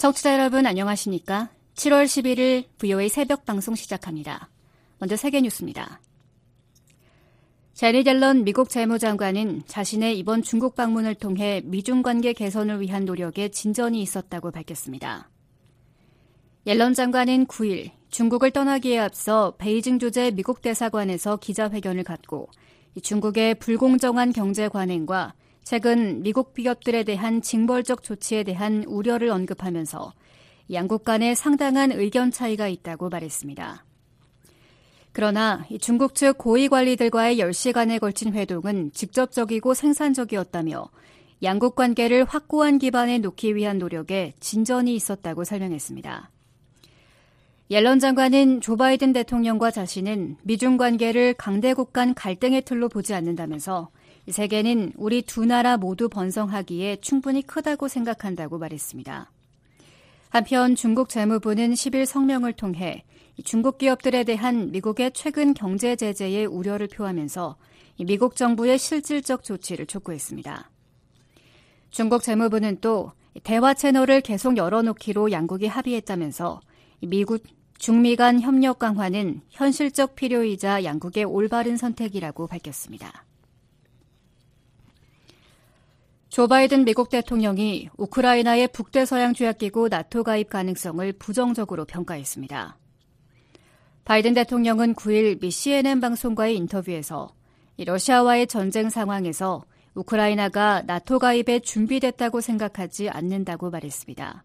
청취자 여러분 안녕하십니까? 7월 11일 VOA 새벽 방송 시작합니다. 먼저 세계 뉴스입니다. 제니 델런 미국 재무장관은 자신의 이번 중국 방문을 통해 미중 관계 개선을 위한 노력에 진전이 있었다고 밝혔습니다. 옐런 장관은 9일 중국을 떠나기에 앞서 베이징 주재 미국 대사관에서 기자회견을 갖고 중국의 불공정한 경제 관행과 최근 미국 기업들에 대한 징벌적 조치에 대한 우려를 언급하면서 양국 간에 상당한 의견 차이가 있다고 말했습니다. 그러나 중국 측 고위 관리들과의 10시간에 걸친 회동은 직접적이고 생산적이었다며 양국 관계를 확고한 기반에 놓기 위한 노력에 진전이 있었다고 설명했습니다. 옐런 장관은 조 바이든 대통령과 자신은 미중 관계를 강대국 간 갈등의 틀로 보지 않는다면서 세계는 우리 두 나라 모두 번성하기에 충분히 크다고 생각한다고 말했습니다. 한편 중국 재무부는 10일 성명을 통해 중국 기업들에 대한 미국의 최근 경제 제재에 우려를 표하면서 미국 정부의 실질적 조치를 촉구했습니다. 중국 재무부는 또 대화 채널을 계속 열어놓기로 양국이 합의했다면서 미국 중미 간 협력 강화는 현실적 필요이자 양국의 올바른 선택이라고 밝혔습니다. 조 바이든 미국 대통령이 우크라이나의 북대서양 조약기구 나토 가입 가능성을 부정적으로 평가했습니다. 바이든 대통령은 9일 미 CNN 방송과의 인터뷰에서 러시아와의 전쟁 상황에서 우크라이나가 나토 가입에 준비됐다고 생각하지 않는다고 말했습니다.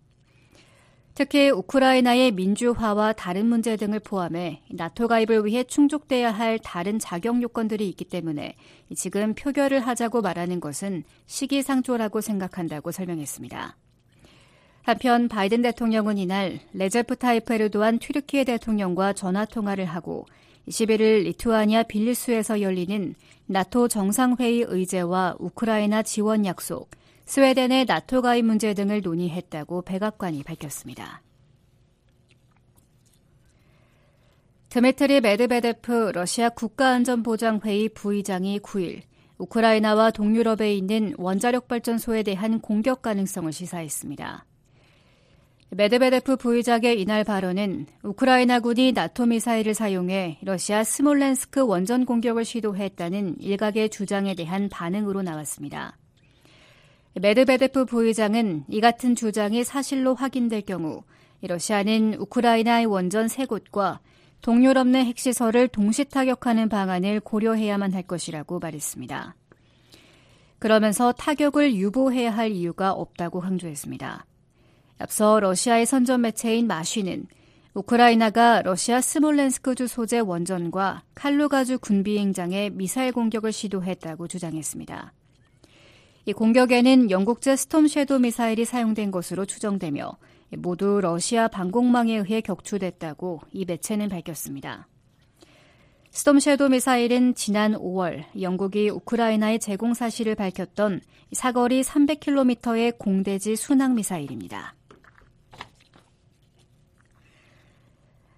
특히 우크라이나의 민주화와 다른 문제 등을 포함해 나토 가입을 위해 충족돼야 할 다른 자격 요건들이 있기 때문에 지금 표결을 하자고 말하는 것은 시기상조라고 생각한다고 설명했습니다. 한편 바이든 대통령은 이날 레제프 타이프 에르도안 튀르키예 대통령과 전화 통화를 하고 11일 리투아니아 빌뉴스에서 열리는 나토 정상회의 의제와 우크라이나 지원 약속, 스웨덴의 나토 가입 문제 등을 논의했다고 백악관이 밝혔습니다. 드미트리 메드베데프 러시아 국가안전보장회의 부의장이 9일 우크라이나와 동유럽에 있는 원자력 발전소에 대한 공격 가능성을 시사했습니다. 메드베데프 부의장의 이날 발언은 우크라이나군이 나토 미사일을 사용해 러시아 스몰렌스크 원전 공격을 시도했다는 일각의 주장에 대한 반응으로 나왔습니다. 메드베데프 부의장은 이 같은 주장이 사실로 확인될 경우 러시아는 우크라이나의 원전 세 곳과 동유럽 내 핵시설을 동시 타격하는 방안을 고려해야만 할 것이라고 말했습니다. 그러면서 타격을 유보해야 할 이유가 없다고 강조했습니다. 앞서 러시아의 선전 매체인 마쉬는 우크라이나가 러시아 스몰렌스크주 소재 원전과 칼루가주 군비행장에 미사일 공격을 시도했다고 주장했습니다. 이 공격에는 영국제 스톰 섀도 미사일이 사용된 것으로 추정되며 모두 러시아 방공망에 의해 격추됐다고 이 매체는 밝혔습니다. 스톰 섀도 미사일은 지난 5월 영국이 우크라이나의 제공 사실을 밝혔던 사거리 300km의 공대지 순항 미사일입니다.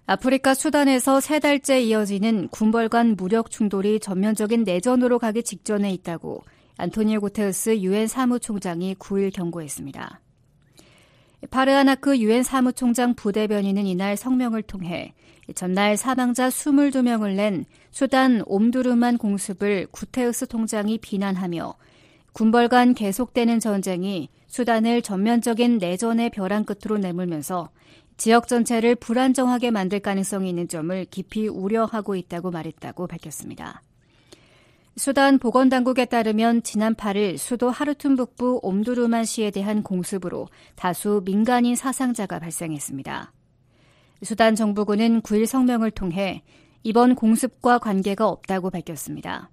아프리카 수단에서 세 달째 이어지는 군벌 간 무력 충돌이 전면적인 내전으로 가기 직전에 있다고 안토니오 구테우스 유엔 사무총장이 9일 경고했습니다. 파르아나크 유엔 사무총장 부대변인은 이날 성명을 통해 전날 사망자 22명을 낸 수단 옴두르만 공습을 구테우스 통장이 비난하며 군벌 간 계속되는 전쟁이 수단을 전면적인 내전의 벼랑 끝으로 내몰면서 지역 전체를 불안정하게 만들 가능성이 있는 점을 깊이 우려하고 있다고 말했다고 밝혔습니다. 수단 보건당국에 따르면 지난 8일 수도 하르툰 북부 옴두르만 시에 대한 공습으로 다수 민간인 사상자가 발생했습니다. 수단 정부군은 9일 성명을 통해 이번 공습과 관계가 없다고 밝혔습니다.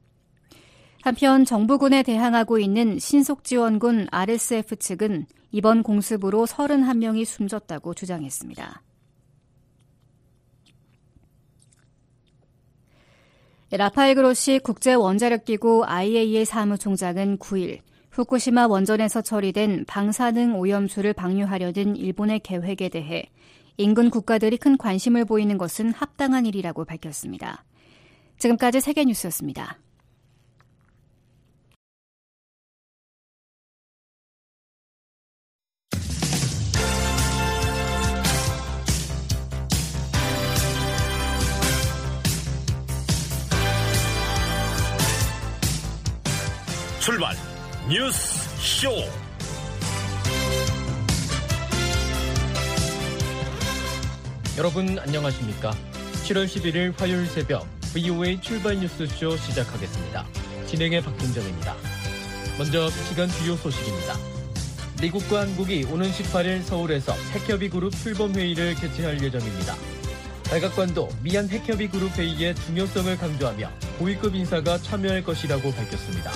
한편 정부군에 대항하고 있는 신속지원군 RSF 측은 이번 공습으로 31명이 숨졌다고 주장했습니다. 라파엘 그로시 국제원자력기구 IAEA 사무총장은 9일 후쿠시마 원전에서 처리된 방사능 오염수를 방류하려는 일본의 계획에 대해 인근 국가들이 큰 관심을 보이는 것은 합당한 일이라고 밝혔습니다. 지금까지 세계뉴스였습니다. 출발 뉴스 쇼. 여러분 안녕하십니까? 7월 11일 화요일 새벽 VOA 출발 뉴스 쇼 시작하겠습니다. 진행의 박준정입니다. 먼저 시간 주요 소식입니다. 미국과 한국이 오는 18일 서울에서 핵협의 그룹 출범 회의를 개최할 예정입니다. 백악관도 미얀 핵협의 그룹 회의의 중요성을 강조하며 고위급 인사가 참여할 것이라고 밝혔습니다.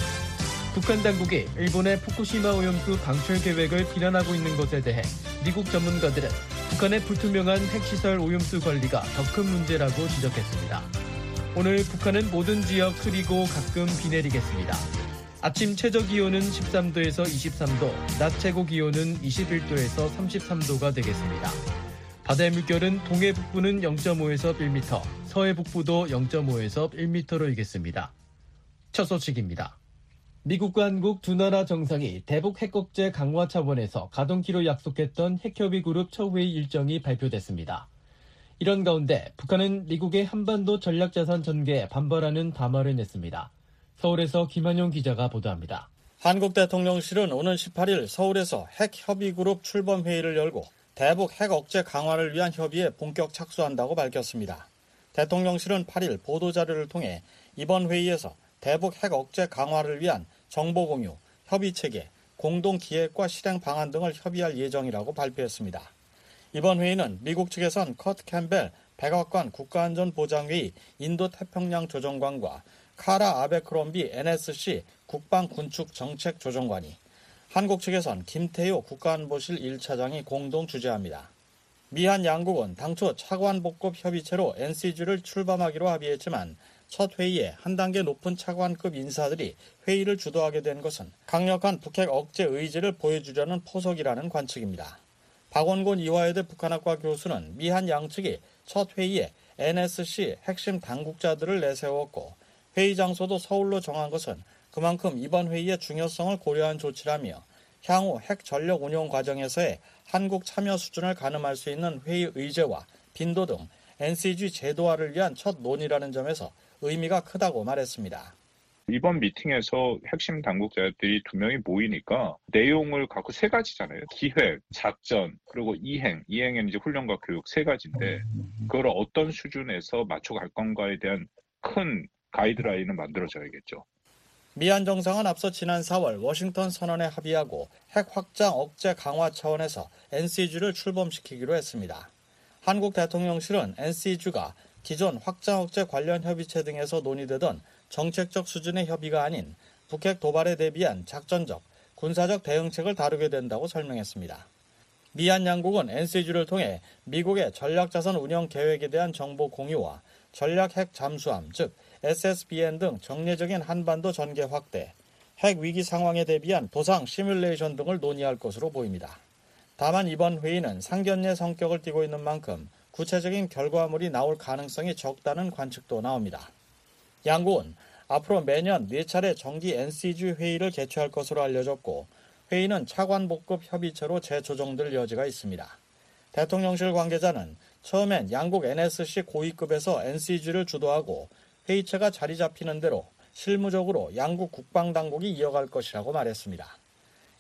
북한 당국이 일본의 후쿠시마 오염수 방출 계획을 비난하고 있는 것에 대해 미국 전문가들은 북한의 불투명한 핵시설 오염수 관리가 더 큰 문제라고 지적했습니다. 오늘 북한은 모든 지역 흐리고 가끔 비 내리겠습니다. 아침 최저 기온은 13도에서 23도, 낮 최고 기온은 21도에서 33도가 되겠습니다. 바다의 물결은 동해 북부는 0.5에서 1m, 서해 북부도 0.5에서 1m로 일겠습니다. 첫 소식입니다. 미국과 한국 두 나라 정상이 대북 핵국제 강화 차원에서 가동키로 약속했던 핵협의 그룹 처회의 일정이 발표됐습니다. 이런 가운데 북한은 미국의 한반도 전략자산 전개에 반발하는 담화를 냈습니다. 서울에서 김한용 기자가 보도합니다. 한국 대통령실은 오는 18일 서울에서 핵협의그룹 출범회의를 열고 대북 핵 억제 강화를 위한 협의에 본격 착수한다고 밝혔습니다. 대통령실은 8일 보도자료를 통해 이번 회의에서 대북 핵 억제 강화를 위한 정보 공유, 협의 체계, 공동 기획과 실행 방안 등을 협의할 예정이라고 발표했습니다. 이번 회의는 미국 측에선 커트 캠벨 백악관 국가안전보장회의 인도태평양 조정관과 카라 아베크롬비 NSC 국방군축정책조정관이 한국 측에선 김태효 국가안보실 1차장이 공동 주재합니다. 미한 양국은 당초 차관복급 협의체로 NCG를 출범하기로 합의했지만 첫 회의에 한 단계 높은 차관급 인사들이 회의를 주도하게 된 것은 강력한 북핵 억제 의지를 보여주려는 포석이라는 관측입니다. 박원곤 이화여대 북한학과 교수는 미한 양측이 첫 회의에 NSC 핵심 당국자들을 내세웠고 회의 장소도 서울로 정한 것은 그만큼 이번 회의의 중요성을 고려한 조치라며 향후 핵 전력 운용 과정에서의 한국 참여 수준을 가늠할 수 있는 회의 의제와 빈도 등 NCG 제도화를 위한 첫 논의라는 점에서 의미가 크다고 말했습니다. 이번 미팅에서 핵심 당국자들이 두 명이 모이니까 내용을 갖고 세 가지잖아요. 기획, 작전, 그리고 이행. 이행은 이제 훈련과 교육 세 가지인데 그걸 어떤 수준에서 맞춰갈 건가에 대한 큰 가이드라인을 만들어져야겠죠. 미얀 정상은 앞서 지난 4월 워싱턴 선언에 합의하고 핵 확장 억제 강화 차원에서 NCG를 출범시키기로 했습니다. 한국 대통령실은 NCG가 기존 확장 억제 관련 협의체 등에서 논의되던 정책적 수준의 협의가 아닌 북핵 도발에 대비한 작전적, 군사적 대응책을 다루게 된다고 설명했습니다. 미얀 양국은 NCG를 통해 미국의 전략자산 운영 계획에 대한 정보 공유와 전략 핵 잠수함, 즉 SSBN 등 정례적인 한반도 전개 확대, 핵 위기 상황에 대비한 도상 시뮬레이션 등을 논의할 것으로 보입니다. 다만 이번 회의는 상견례 성격을 띠고 있는 만큼 구체적인 결과물이 나올 가능성이 적다는 관측도 나옵니다. 양국은 앞으로 매년 4차례 정기 NCG 회의를 개최할 것으로 알려졌고 회의는 차관복급 협의체로 재조정될 여지가 있습니다. 대통령실 관계자는 처음엔 양국 NSC 고위급에서 NCG를 주도하고 회의체가 자리 잡히는 대로 실무적으로 양국 국방당국이 이어갈 것이라고 말했습니다.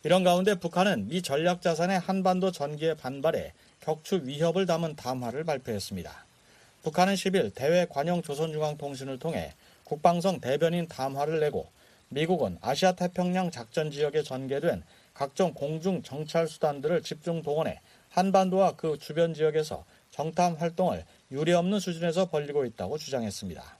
이런 가운데 북한은 미 전략자산의 한반도 전기에 반발해 격추 위협을 담은 담화를 발표했습니다. 북한은 10일 대외 관영 조선중앙통신을 통해 국방성 대변인 담화를 내고 미국은 아시아 태평양 작전 지역에 전개된 각종 공중 정찰 수단들을 집중 동원해 한반도와 그 주변 지역에서 정탐 활동을 유례없는 수준에서 벌리고 있다고 주장했습니다.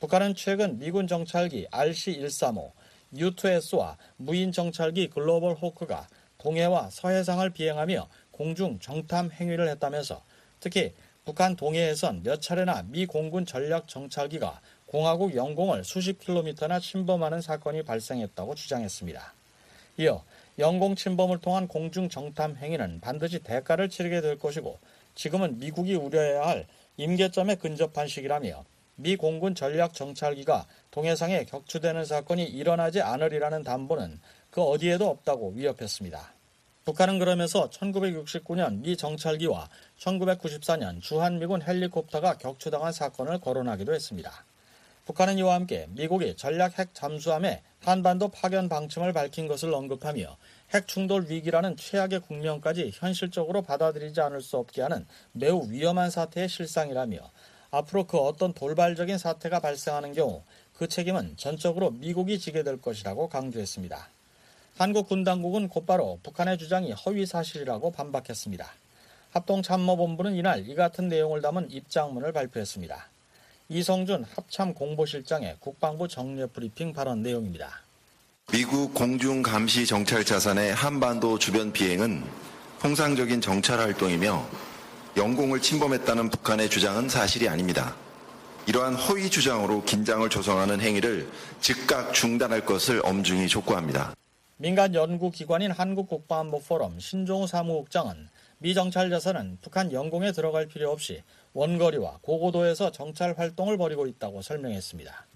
북한은 최근 미군 정찰기 RC-135, U2S와 무인 정찰기 글로벌 호크가 동해와 서해상을 비행하며 공중 정탐 행위를 했다면서 특히 북한 동해에선 몇 차례나 미 공군 전략 정찰기가 공화국 영공을 수십 킬로미터나 침범하는 사건이 발생했다고 주장했습니다. 이어 영공 침범을 통한 공중 정탐 행위는 반드시 대가를 치르게 될 것이고 지금은 미국이 우려해야 할 임계점에 근접한 시기라며 미 공군 전략 정찰기가 동해상에 격추되는 사건이 일어나지 않으리라는 담보는 그 어디에도 없다고 위협했습니다. 북한은 그러면서 1969년 미 정찰기와 1994년 주한미군 헬리콥터가 격추당한 사건을 거론하기도 했습니다. 북한은 이와 함께 미국이 전략 핵 잠수함에 한반도 파견 방침을 밝힌 것을 언급하며 핵 충돌 위기라는 최악의 국면까지 현실적으로 받아들이지 않을 수 없게 하는 매우 위험한 사태의 실상이라며 앞으로 그 어떤 돌발적인 사태가 발생하는 경우 그 책임은 전적으로 미국이 지게 될 것이라고 강조했습니다. 한국 군 당국은 곧바로 북한의 주장이 허위 사실이라고 반박했습니다. 합동참모본부는 이날 이 같은 내용을 담은 입장문을 발표했습니다. 이성준 합참 공보실장의 국방부 정례 브리핑 발언 내용입니다. 미국 공중 감시 정찰 자산의 한반도 주변 비행은 통상적인 정찰 활동이며 영공을 침범했다는 북한의 주장은 사실이 아닙니다. 이러한 허위 주장으로 긴장을 조성하는 행위를 즉각 중단할 것을 엄중히 촉구합니다. 민간 연구기관인 한국국방안보 포럼 신종우 사무국장은 미 정찰 자산은 북한 영공에 들어갈 필요 없이 원거리와 고고도에서 정찰 활동을 벌이고 있다고 설명했습니다.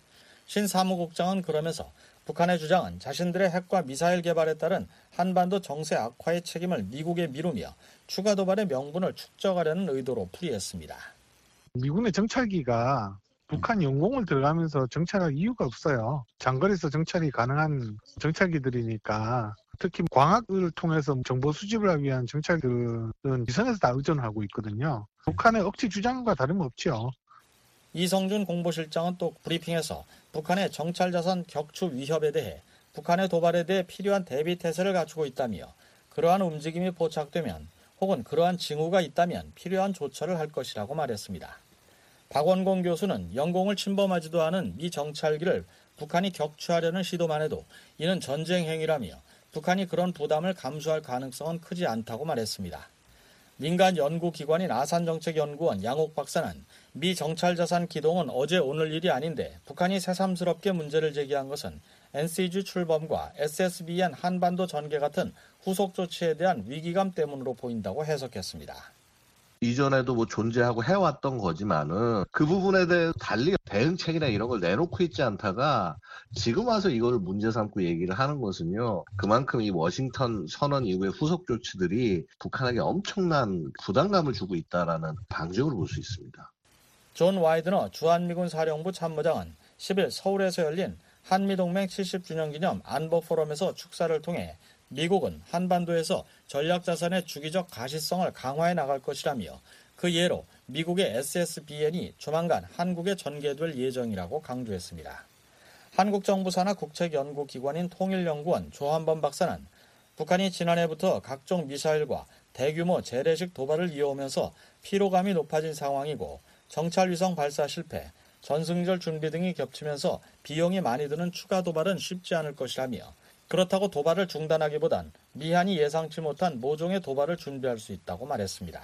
신 사무국장은 그러면서 북한의 주장은 자신들의 핵과 미사일 개발에 따른 한반도 정세 악화의 책임을 미국에 미루며 추가 도발의 명분을 축적하려는 의도로 풀이했습니다. 미군의 정찰기가 북한 영공을 들어가면서 정찰할 이유가 없어요. 장거리에서 정찰이 가능한 정찰기들이니까 특히 광학을 통해서 정보 수집을 하기 위한 정찰들은 위성에서 다 의존하고 있거든요. 북한의 억지 주장과 다름없죠. 이성준 공보실장은 또 브리핑에서 북한의 정찰 자산 격추 위협에 대해 북한의 도발에 대해 필요한 대비 태세를 갖추고 있다며 그러한 움직임이 포착되면 혹은 그러한 징후가 있다면 필요한 조처를 할 것이라고 말했습니다. 박원공 교수는 영공을 침범하지도 않은 미 정찰기를 북한이 격추하려는 시도만 해도 이는 전쟁 행위라며 북한이 그런 부담을 감수할 가능성은 크지 않다고 말했습니다. 민간 연구기관인 아산정책연구원 양옥 박사는 미 정찰자산 기동은 어제 오늘 일이 아닌데 북한이 새삼스럽게 문제를 제기한 것은 NCG 출범과 SSBN 한반도 전개 같은 후속 조치에 대한 위기감 때문으로 보인다고 해석했습니다. 이전에도 뭐 존재하고 해왔던 거지만은 그 부분에 대해 달리 대응책이나 이런 걸 내놓고 있지 않다가 지금 와서 이걸 문제 삼고 얘기를 하는 것은요. 그만큼 이 워싱턴 선언 이후의 후속 조치들이 북한에게 엄청난 부담감을 주고 있다라는 방증으로 볼 수 있습니다. 존 와이드너 주한미군 사령부 참모장은 10일 서울에서 열린 한미동맹 70주년 기념 안보 포럼에서 축사를 통해 미국은 한반도에서 전략자산의 주기적 가시성을 강화해 나갈 것이라며 그 예로 미국의 SSBN이 조만간 한국에 전개될 예정이라고 강조했습니다. 한국 정부 산하 국책연구기관인 통일연구원 조한범 박사는 북한이 지난해부터 각종 미사일과 대규모 재래식 도발을 이어오면서 피로감이 높아진 상황이고 정찰위성 발사 실패, 전승절 준비 등이 겹치면서 비용이 많이 드는 추가 도발은 쉽지 않을 것이라며 그렇다고 도발을 중단하기보단 미한이 예상치 못한 모종의 도발을 준비할 수 있다고 말했습니다.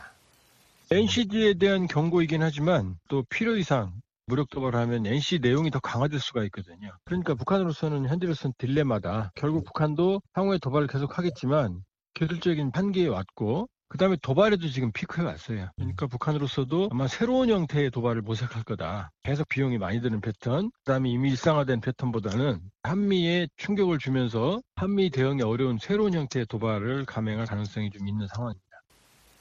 NCD에 대한 경고이긴 하지만 또 필요 이상 무력 도발하면 NC 내용이 더 강화될 수가 있거든요. 그러니까 북한으로서는 현재로서는 딜레마다 결국 북한도 향후에 도발을 계속 하겠지만 기술적인 한계에 왔고 그 다음에 도발에도 지금 피크에 왔어요. 그러니까 북한으로서도 아마 새로운 형태의 도발을 모색할 거다. 계속 비용이 많이 드는 패턴, 그 다음에 이미 일상화된 패턴보다는 한미에 충격을 주면서 한미 대응이 어려운 새로운 형태의 도발을 감행할 가능성이 좀 있는 상황입니다.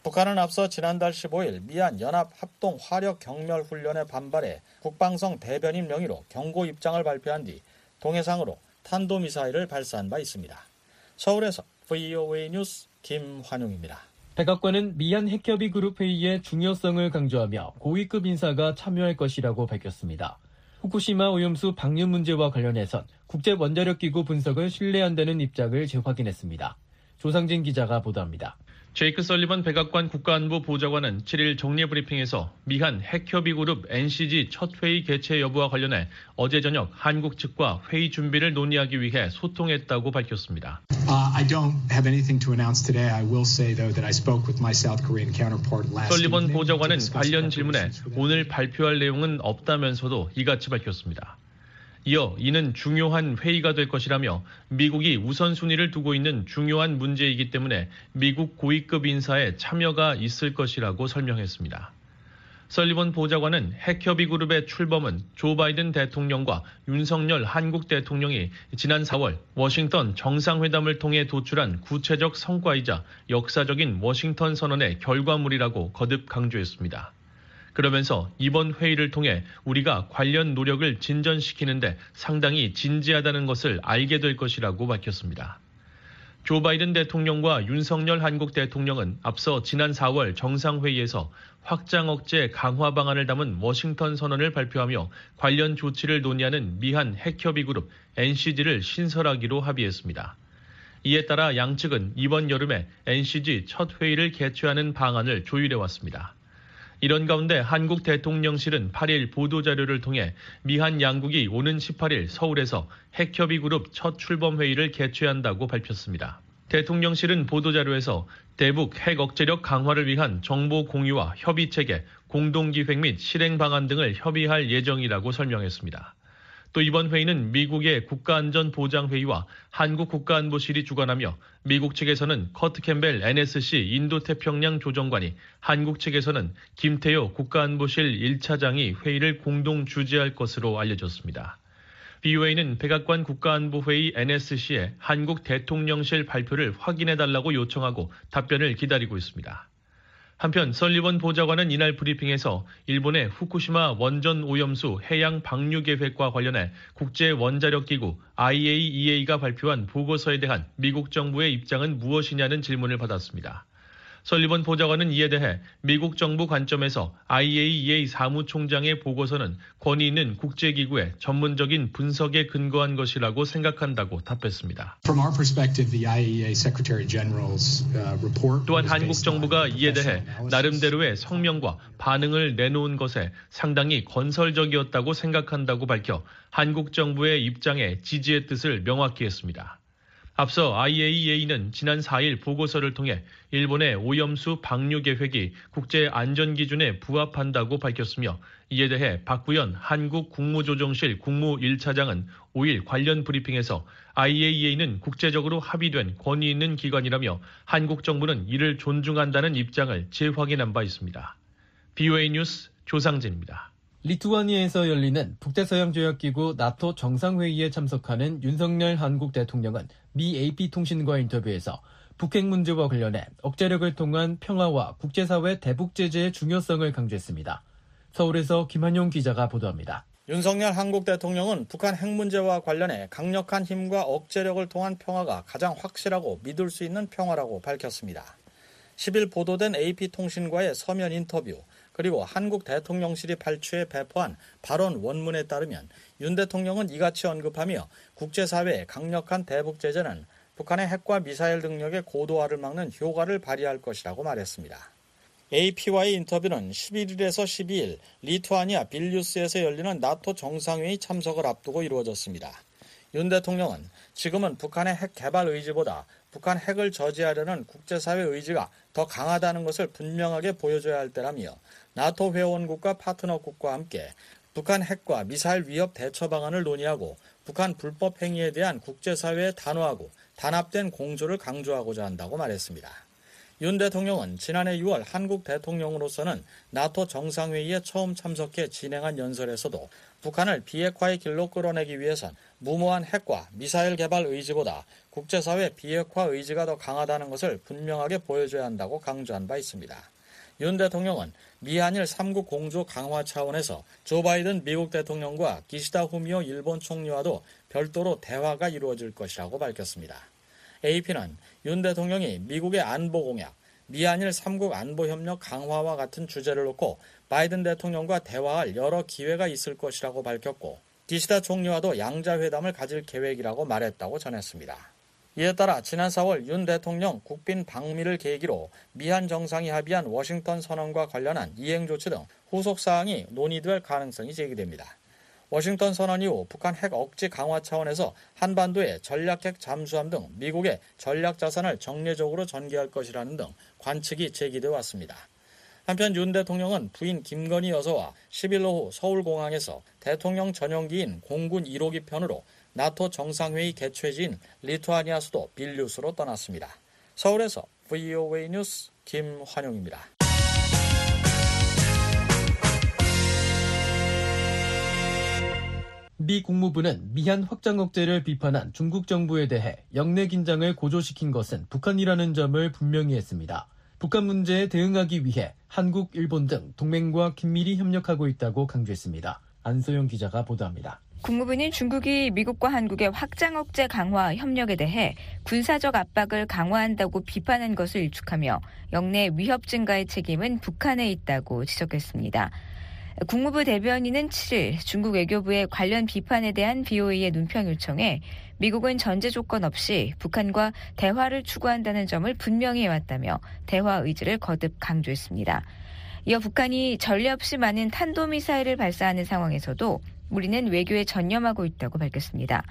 북한은 앞서 지난달 15일 미얀 연합 합동 화력 경멸 훈련에 반발해 국방성 대변인 명의로 경고 입장을 발표한 뒤 동해상으로 탄도미사일을 발사한 바 있습니다. 서울에서 VOA 뉴스 김환용입니다. 백악관은 미얀 핵협의 그룹 회의의 중요성을 강조하며 고위급 인사가 참여할 것이라고 밝혔습니다. 후쿠시마 오염수 방류 문제와 관련해선 국제 원자력 기구 분석을 신뢰한다는 입장을 재확인했습니다. 조상진 기자가 보도합니다. 제이크 설리번 백악관 국가안보 보좌관은 7일 정례 브리핑에서 미한 핵협의 그룹 NCG 첫 회의 개최 여부와 관련해 어제 저녁 한국 측과 회의 준비를 논의하기 위해 소통했다고 밝혔습니다. 설리번 보좌관은 관련 질문에 오늘 발표할 내용은 없다면서도 이같이 밝혔습니다. 이어 이는 중요한 회의가 될 것이라며 미국이 우선순위를 두고 있는 중요한 문제이기 때문에 미국 고위급 인사에 참여가 있을 것이라고 설명했습니다. 설리번 보좌관은 핵협의 그룹의 출범은 조 바이든 대통령과 윤석열 한국 대통령이 지난 4월 워싱턴 정상회담을 통해 도출한 구체적 성과이자 역사적인 워싱턴 선언의 결과물이라고 거듭 강조했습니다. 그러면서 이번 회의를 통해 우리가 관련 노력을 진전시키는데 상당히 진지하다는 것을 알게 될 것이라고 밝혔습니다. 조 바이든 대통령과 윤석열 한국 대통령은 앞서 지난 4월 정상회의에서 확장 억제 강화 방안을 담은 워싱턴 선언을 발표하며 관련 조치를 논의하는 미한 핵협의 그룹 NCG를 신설하기로 합의했습니다. 이에 따라 양측은 이번 여름에 NCG 첫 회의를 개최하는 방안을 조율해 왔습니다. 이런 가운데 한국 대통령실은 8일 보도자료를 통해 미한 양국이 오는 18일 서울에서 핵협의 그룹 첫 출범 회의를 개최한다고 밝혔습니다. 대통령실은 보도자료에서 대북 핵 억제력 강화를 위한 정보 공유와 협의 체계, 공동 기획 및 실행 방안 등을 협의할 예정이라고 설명했습니다. 또 이번 회의는 미국의 국가안전보장회의와 한국국가안보실이 주관하며 미국 측에서는 커트 캠벨 NSC 인도태평양 조정관이 한국 측에서는 김태효 국가안보실 1차장이 회의를 공동 주재할 것으로 알려졌습니다. BOA는 백악관 국가안보회의 NSC에 한국 대통령실 발표를 확인해달라고 요청하고 답변을 기다리고 있습니다. 한편 설리번 보좌관은 이날 브리핑에서 일본의 후쿠시마 원전 오염수 해양 방류 계획과 관련해 국제 원자력 기구 IAEA가 발표한 보고서에 대한 미국 정부의 입장은 무엇이냐는 질문을 받았습니다. 설리번 보좌관은 이에 대해 미국 정부 관점에서 IAEA 사무총장의 보고서는 권위 있는 국제기구의 전문적인 분석에 근거한 것이라고 생각한다고 답했습니다. 또한 한국 정부가 이에 대해 나름대로의 성명과 반응을 내놓은 것에 상당히 건설적이었다고 생각한다고 밝혀 한국 정부의 입장에 지지의 뜻을 명확히 했습니다. 앞서 IAEA는 지난 4일 보고서를 통해 일본의 오염수 방류 계획이 국제 안전 기준에 부합한다고 밝혔으며 이에 대해 박구현 한국 국무조정실 국무 1차장은 5일 관련 브리핑에서 IAEA는 국제적으로 합의된 권위 있는 기관이라며 한국 정부는 이를 존중한다는 입장을 재확인한 바 있습니다. BOA 뉴스 조상진입니다. 리투아니아에서 열리는 북대서양조약기구 나토 정상회의에 참석하는 윤석열 한국 대통령은 미 AP통신과 인터뷰에서 북핵 문제와 관련해 억제력을 통한 평화와 국제사회 대북 제재의 중요성을 강조했습니다. 서울에서 김한용 기자가 보도합니다. 윤석열 한국 대통령은 북한 핵 문제와 관련해 강력한 힘과 억제력을 통한 평화가 가장 확실하고 믿을 수 있는 평화라고 밝혔습니다. 10일 보도된 AP통신과의 서면 인터뷰, 그리고 한국 대통령실이 발췌해 배포한 발언 원문에 따르면 윤 대통령은 이같이 언급하며 국제사회의 강력한 대북 제재는 북한의 핵과 미사일 능력의 고도화를 막는 효과를 발휘할 것이라고 말했습니다. AP와의 인터뷰는 11일에서 12일 리투아니아 빌뉴스에서 열리는 나토 정상회의 참석을 앞두고 이루어졌습니다. 윤 대통령은 지금은 북한의 핵 개발 의지보다 북한 핵을 저지하려는 국제사회 의지가 더 강하다는 것을 분명하게 보여줘야 할 때라며 나토 회원국과 파트너국과 함께 북한 핵과 미사일 위협 대처 방안을 논의하고 북한 불법 행위에 대한 국제사회에 단호하고 단합된 공조를 강조하고자 한다고 말했습니다. 윤 대통령은 지난해 6월 한국 대통령으로서는 나토 정상회의에 처음 참석해 진행한 연설에서도 북한을 비핵화의 길로 끌어내기 위해선 무모한 핵과 미사일 개발 의지보다 국제사회 비핵화 의지가 더 강하다는 것을 분명하게 보여줘야 한다고 강조한 바 있습니다. 윤 대통령은 미한일 3국 공조 강화 차원에서 조 바이든 미국 대통령과 기시다 후미오 일본 총리와도 별도로 대화가 이루어질 것이라고 밝혔습니다. AP는 윤 대통령이 미국의 안보 공약, 미한일 3국 안보협력 강화와 같은 주제를 놓고 바이든 대통령과 대화할 여러 기회가 있을 것이라고 밝혔고 기시다 총리와도 양자회담을 가질 계획이라고 말했다고 전했습니다. 이에 따라 지난 4월 윤 대통령 국빈 방미를 계기로 미한 정상이 합의한 워싱턴 선언과 관련한 이행 조치 등 후속 사항이 논의될 가능성이 제기됩니다. 워싱턴 선언 이후 북한 핵 억제 강화 차원에서 한반도의 전략핵 잠수함 등 미국의 전략 자산을 정례적으로 전개할 것이라는 등 관측이 제기돼 왔습니다. 한편 윤 대통령은 부인 김건희 여사와 10일 오후 서울공항에서 대통령 전용기인 공군 1호기 편으로 나토 정상회의 개최지인 리투아니아 수도 빌뉴스로 떠났습니다. 서울에서 VOA 뉴스 김환용입니다. 미 국무부는 미한 확장 억제를 비판한 중국 정부에 대해 영내 긴장을 고조시킨 것은 북한이라는 점을 분명히 했습니다. 북한 문제에 대응하기 위해 한국, 일본 등 동맹과 긴밀히 협력하고 있다고 강조했습니다. 안소영 기자가 보도합니다. 국무부는 중국이 미국과 한국의 확장 억제 강화 협력에 대해 군사적 압박을 강화한다고 비판한 것을 일축하며 영내 위협 증가의 책임은 북한에 있다고 지적했습니다. 국무부 대변인은 7일 중국 외교부의 관련 비판에 대한 BOA의 논평 요청에 미국은 전제 조건 없이 북한과 대화를 추구한다는 점을 분명히 해왔다며 대화 의지를 거듭 강조했습니다. 이어 북한이 전례 없이 많은 탄도미사일을 발사하는 상황에서도 우리는 외교에 전념하고 있다고 밝혔습니다.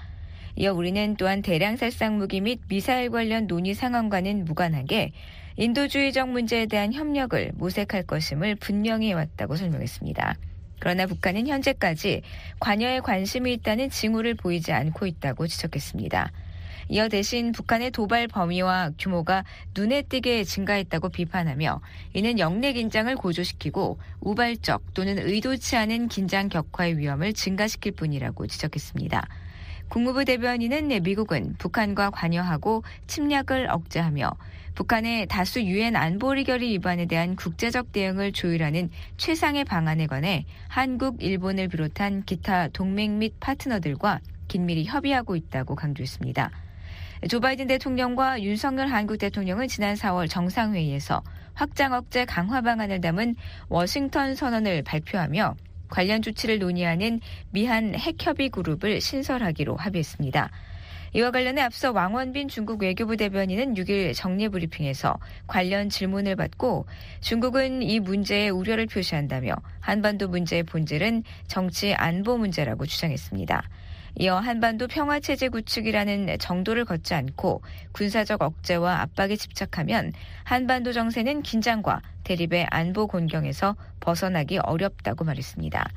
이어 우리는 또한 대량 살상 무기 및 미사일 관련 논의 상황과는 무관하게 인도주의적 문제에 대한 협력을 모색할 것임을 분명히 해왔다고 설명했습니다. 그러나 북한은 현재까지 관여에 관심이 있다는 징후를 보이지 않고 있다고 지적했습니다. 이어 대신 북한의 도발 범위와 규모가 눈에 띄게 증가했다고 비판하며 이는 영내 긴장을 고조시키고 우발적 또는 의도치 않은 긴장 격화의 위험을 증가시킬 뿐이라고 지적했습니다. 국무부 대변인은 미국은 북한과 관여하고 침략을 억제하며 북한의 다수 유엔 안보리 결의 위반에 대한 국제적 대응을 조율하는 최상의 방안에 관해 한국, 일본을 비롯한 기타 동맹 및 파트너들과 긴밀히 협의하고 있다고 강조했습니다. 조 바이든 대통령과 윤석열 한국 대통령은 지난 4월 정상회의에서 확장 억제 강화 방안을 담은 워싱턴 선언을 발표하며 관련 조치를 논의하는 미한 핵협의 그룹을 신설하기로 합의했습니다. 이와 관련해 앞서 왕원빈 중국 외교부 대변인은 6일 정례 브리핑에서 관련 질문을 받고 중국은 이 문제에 우려를 표시한다며 한반도 문제의 본질은 정치 안보 문제라고 주장했습니다. 이어 한반도 평화체제 구축이라는 정도를 걷지 않고 군사적 억제와 압박에 집착하면 한반도 정세는 긴장과 대립의 안보 곤경에서 벗어나기 어렵다고 말했습니다.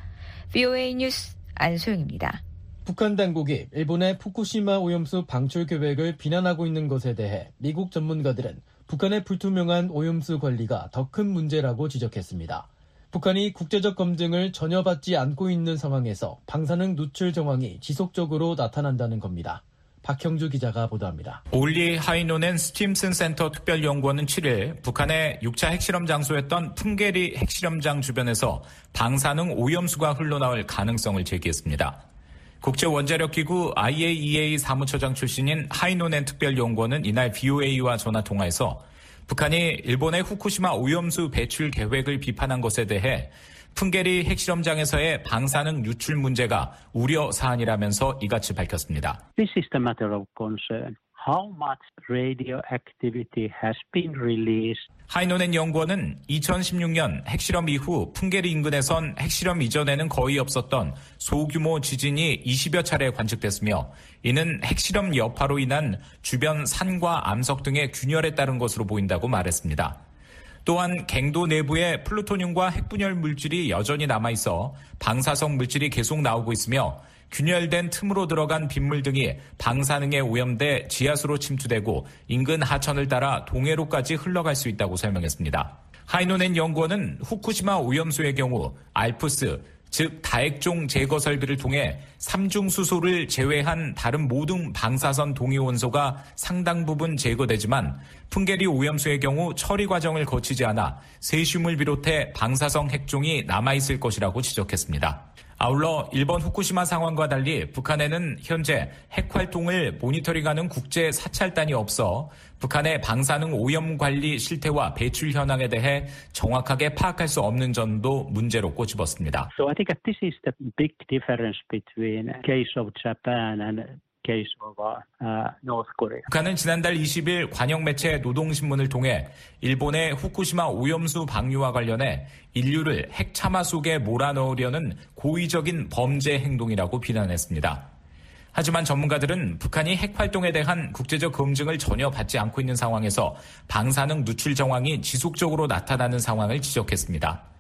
VOA 뉴스 안소영입니다. 북한 당국이 일본의 푸쿠시마 오염수 방출 계획을 비난하고 있는 것에 대해 미국 전문가들은 북한의 불투명한 오염수 관리가 더 큰 문제라고 지적했습니다. 북한이 국제적 검증을 전혀 받지 않고 있는 상황에서 방사능 누출 정황이 지속적으로 나타난다는 겁니다. 박형주 기자가 보도합니다. 올리 하이노넨 스팀슨 센터 특별연구원은 7일 북한의 6차 핵실험 장소였던 풍계리 핵실험장 주변에서 방사능 오염수가 흘러나올 가능성을 제기했습니다. 국제원자력기구 IAEA 사무처장 출신인 하이노넨 특별연구원은 이날 VOA와 전화 통화에서 북한이 일본의 후쿠시마 오염수 배출 계획을 비판한 것에 대해 풍계리 핵실험장에서의 방사능 유출 문제가 우려 사안이라면서 이같이 밝혔습니다. This is the matter of concern. How much radioactivity has been released. 하이노넨 연구원은 2016년 핵실험 이후 풍계리 인근에선 핵실험 이전에는 거의 없었던 소규모 지진이 20여 차례 관측됐으며 이는 핵실험 여파로 인한 주변 산과 암석 등의 균열에 따른 것으로 보인다고 말했습니다. 또한 갱도 내부에 플루토늄과 핵분열 물질이 여전히 남아 있어 방사성 물질이 계속 나오고 있으며 균열된 틈으로 들어간 빗물 등이 방사능에 오염돼 지하수로 침투되고 인근 하천을 따라 동해로까지 흘러갈 수 있다고 설명했습니다. 하이노넨 연구원은 후쿠시마 오염수의 경우 알프스, 즉 다액종 제거 설비를 통해 삼중수소를 제외한 다른 모든 방사선 동위원소가 상당 부분 제거되지만 풍계리 오염수의 경우 처리 과정을 거치지 않아 세슘을 비롯해 방사성 핵종이 남아있을 것이라고 지적했습니다. 아울러 일본 후쿠시마 상황과 달리 북한에는 현재 핵 활동을 모니터링하는 국제 사찰단이 없어 북한의 방사능 오염 관리 실태와 배출 현황에 대해 정확하게 파악할 수 없는 점도 문제로 꼬집었습니다. So I think this is the big difference between case of Japan and 북한은 지난달 20일 관영 매체 노동신문을 통해 일본의 후쿠시마 오염수 방류와 관련해 인류를 핵 참화 속에 몰아넣으려는 고의적인 범죄 행동이라고 비난했습니다. 하지만 전문가들은 북한이 핵 활동에 대한 국제적 검증을 전혀 받지 않고 있는 상황에서 방사능 누출 정황이 지속적으로 나타나는 상황을 지적했습니다.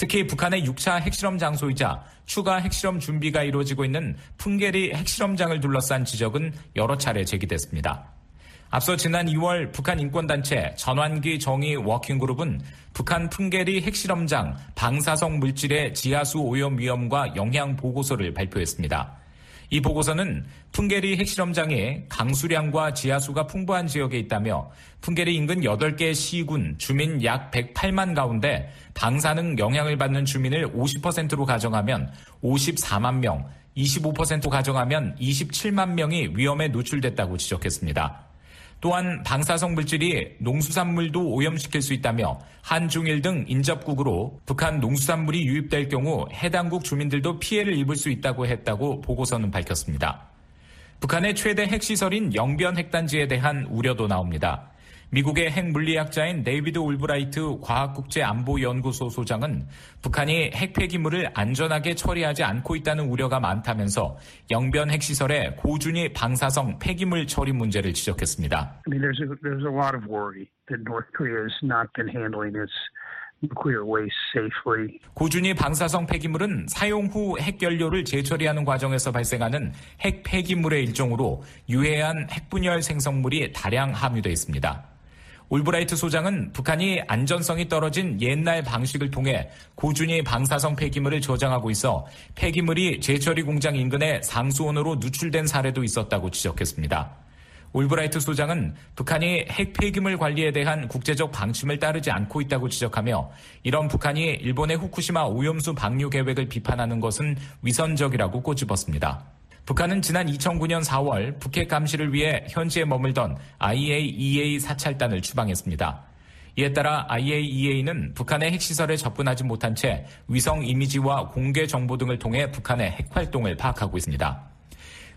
특히 북한의 6차 핵실험 장소이자 추가 핵실험 준비가 이루어지고 있는 풍계리 핵실험장을 둘러싼 지적은 여러 차례 제기됐습니다. 앞서 지난 2월 북한 인권단체 전환기 정의 워킹그룹은 북한 풍계리 핵실험장 방사성 물질의 지하수 오염 위험과 영향 보고서를 발표했습니다. 이 보고서는 풍계리 핵실험장이 강수량과 지하수가 풍부한 지역에 있다며 풍계리 인근 8개 시군 주민 약 108만 가운데 방사능 영향을 받는 주민을 50%로 가정하면 54만 명, 25% 가정하면 27만 명이 위험에 노출됐다고 지적했습니다. 또한 방사성 물질이 농수산물도 오염시킬 수 있다며 한중일 등 인접국으로 북한 농수산물이 유입될 경우 해당국 주민들도 피해를 입을 수 있다고 했다고 보고서는 밝혔습니다. 북한의 최대 핵시설인 영변 핵단지에 대한 우려도 나옵니다. 미국의 핵물리학자인 데이비드 올브라이트 과학국제안보연구소 소장은 북한이 핵폐기물을 안전하게 처리하지 않고 있다는 우려가 많다면서 영변 핵시설의 고준위 방사성 폐기물 처리 문제를 지적했습니다. I mean, there's a, there's a lot of worry that North Korea has not been handling its. 고준위 방사성 폐기물은 사용 후 핵연료를 재처리하는 과정에서 발생하는 핵 폐기물의 일종으로 유해한 핵분열 생성물이 다량 함유되어 있습니다. 올브라이트 소장은 북한이 안전성이 떨어진 옛날 방식을 통해 고준위 방사성 폐기물을 저장하고 있어 폐기물이 재처리 공장 인근에 상수원으로 누출된 사례도 있었다고 지적했습니다. 올브라이트 소장은 북한이 핵 폐기물 관리에 대한 국제적 방침을 따르지 않고 있다고 지적하며 이런 북한이 일본의 후쿠시마 오염수 방류 계획을 비판하는 것은 위선적이라고 꼬집었습니다. 북한은 지난 2009년 4월 북핵 감시를 위해 현지에 머물던 IAEA 사찰단을 추방했습니다. 이에 따라 IAEA는 북한의 핵시설에 접근하지 못한 채 위성 이미지와 공개 정보 등을 통해 북한의 핵 활동을 파악하고 있습니다.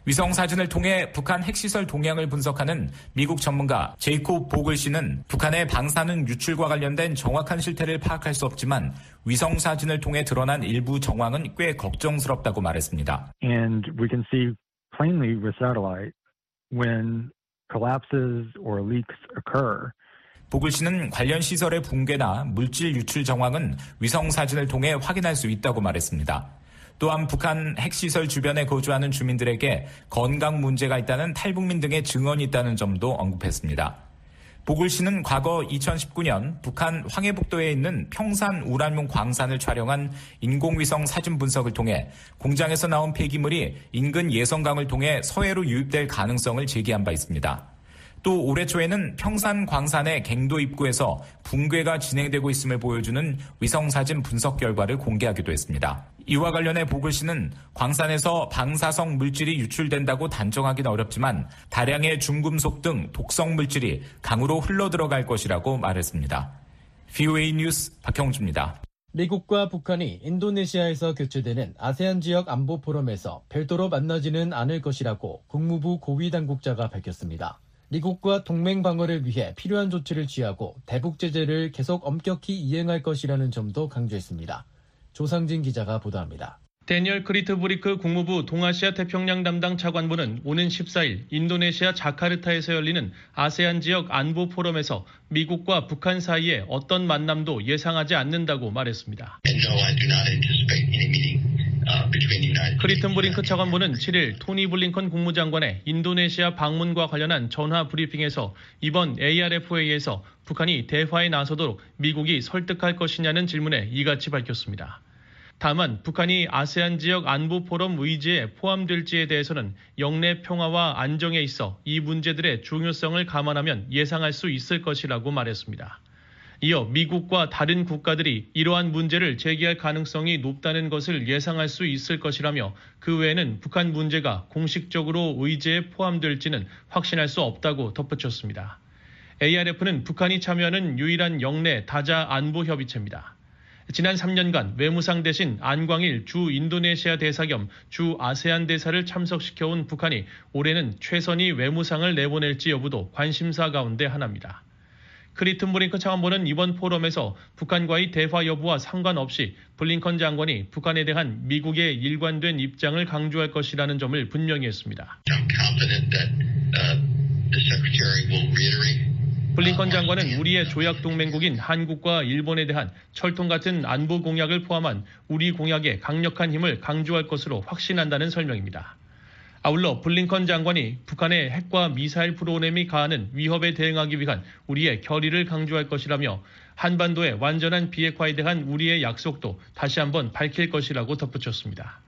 위성 사진을 통해 북한 핵시설 동향을 분석하는 미국 전문가 제이콥 보글 씨는 북한의 방사능 유출과 관련된 정확한 실태를 파악할 수 없지만 위성 사진을 통해 드러난 일부 정황은 꽤 걱정스럽다고 말했습니다. And we can see plainly with satellite when collapses or leaks occur. 보글 씨는 관련 시설의 붕괴나 물질 유출 정황은 위성 사진을 통해 확인할 수 있다고 말했습니다. 또한 북한 핵시설 주변에 거주하는 주민들에게 건강 문제가 있다는 탈북민 등의 증언이 있다는 점도 언급했습니다. 보글 씨는 과거 2019년 북한 황해북도에 있는 평산 우라늄 광산을 촬영한 인공위성 사진 분석을 통해 공장에서 나온 폐기물이 인근 예성강을 통해 서해로 유입될 가능성을 제기한 바 있습니다. 또 올해 초에는 평산 광산의 갱도 입구에서 붕괴가 진행되고 있음을 보여주는 위성사진 분석 결과를 공개하기도 했습니다. 이와 관련해 보글 씨는 광산에서 방사성 물질이 유출된다고 단정하기는 어렵지만 다량의 중금속 등 독성 물질이 강으로 흘러들어갈 것이라고 말했습니다. VOA 뉴스 박형주입니다. 미국과 북한이 인도네시아에서 개최되는 아세안 지역 안보 포럼에서 별도로 만나지는 않을 것이라고 국무부 고위 당국자가 밝혔습니다. 미국과 동맹 방어를 위해 필요한 조치를 취하고 대북 제재를 계속 엄격히 이행할 것이라는 점도 강조했습니다. 조상진 기자가 보도합니다. 대니얼 크리튼브링크 국무부 동아시아 태평양 담당 차관보는 오는 14일 인도네시아 자카르타에서 열리는 아세안 지역 안보 포럼에서 미국과 북한 사이에 어떤 만남도 예상하지 않는다고 말했습니다. 크리튼브링크 차관보는 7일 토니 블링컨 국무장관의 인도네시아 방문과 관련한 전화 브리핑에서 이번 ARF회의에서 북한이 대화에 나서도록 미국이 설득할 것이냐는 질문에 이같이 밝혔습니다. 다만 북한이 아세안 지역 안보 포럼 의제에 포함될지에 대해서는 역내 평화와 안정에 있어 이 문제들의 중요성을 감안하면 예상할 수 있을 것이라고 말했습니다. 이어 미국과 다른 국가들이 이러한 문제를 제기할 가능성이 높다는 것을 예상할 수 있을 것이라며 그 외에는 북한 문제가 공식적으로 의제에 포함될지는 확신할 수 없다고 덧붙였습니다. ARF는 북한이 참여하는 유일한 영내 다자 안보 협의체입니다. 지난 3년간 외무상 대신 안광일 주 인도네시아 대사 겸 주 아세안 대사를 참석시켜온 북한이 올해는 최선희 외무상을 내보낼지 여부도 관심사 가운데 하나입니다. 크리튼 브링크 차관보는 이번 포럼에서 북한과의 대화 여부와 상관없이 블링컨 장관이 북한에 대한 미국의 일관된 입장을 강조할 것이라는 점을 분명히 했습니다. 블링컨 장관은 우리의 조약 동맹국인 한국과 일본에 대한 철통 같은 안보 공약을 포함한 우리 공약의 강력한 힘을 강조할 것으로 확신한다는 설명입니다. 아울러 블링컨 장관이 북한의 핵과 미사일 프로그램이 가하는 위협에 대응하기 위한 우리의 결의를 강조할 것이라며 한반도의 완전한 비핵화에 대한 우리의 약속도 다시 한번 밝힐 것이라고 덧붙였습니다.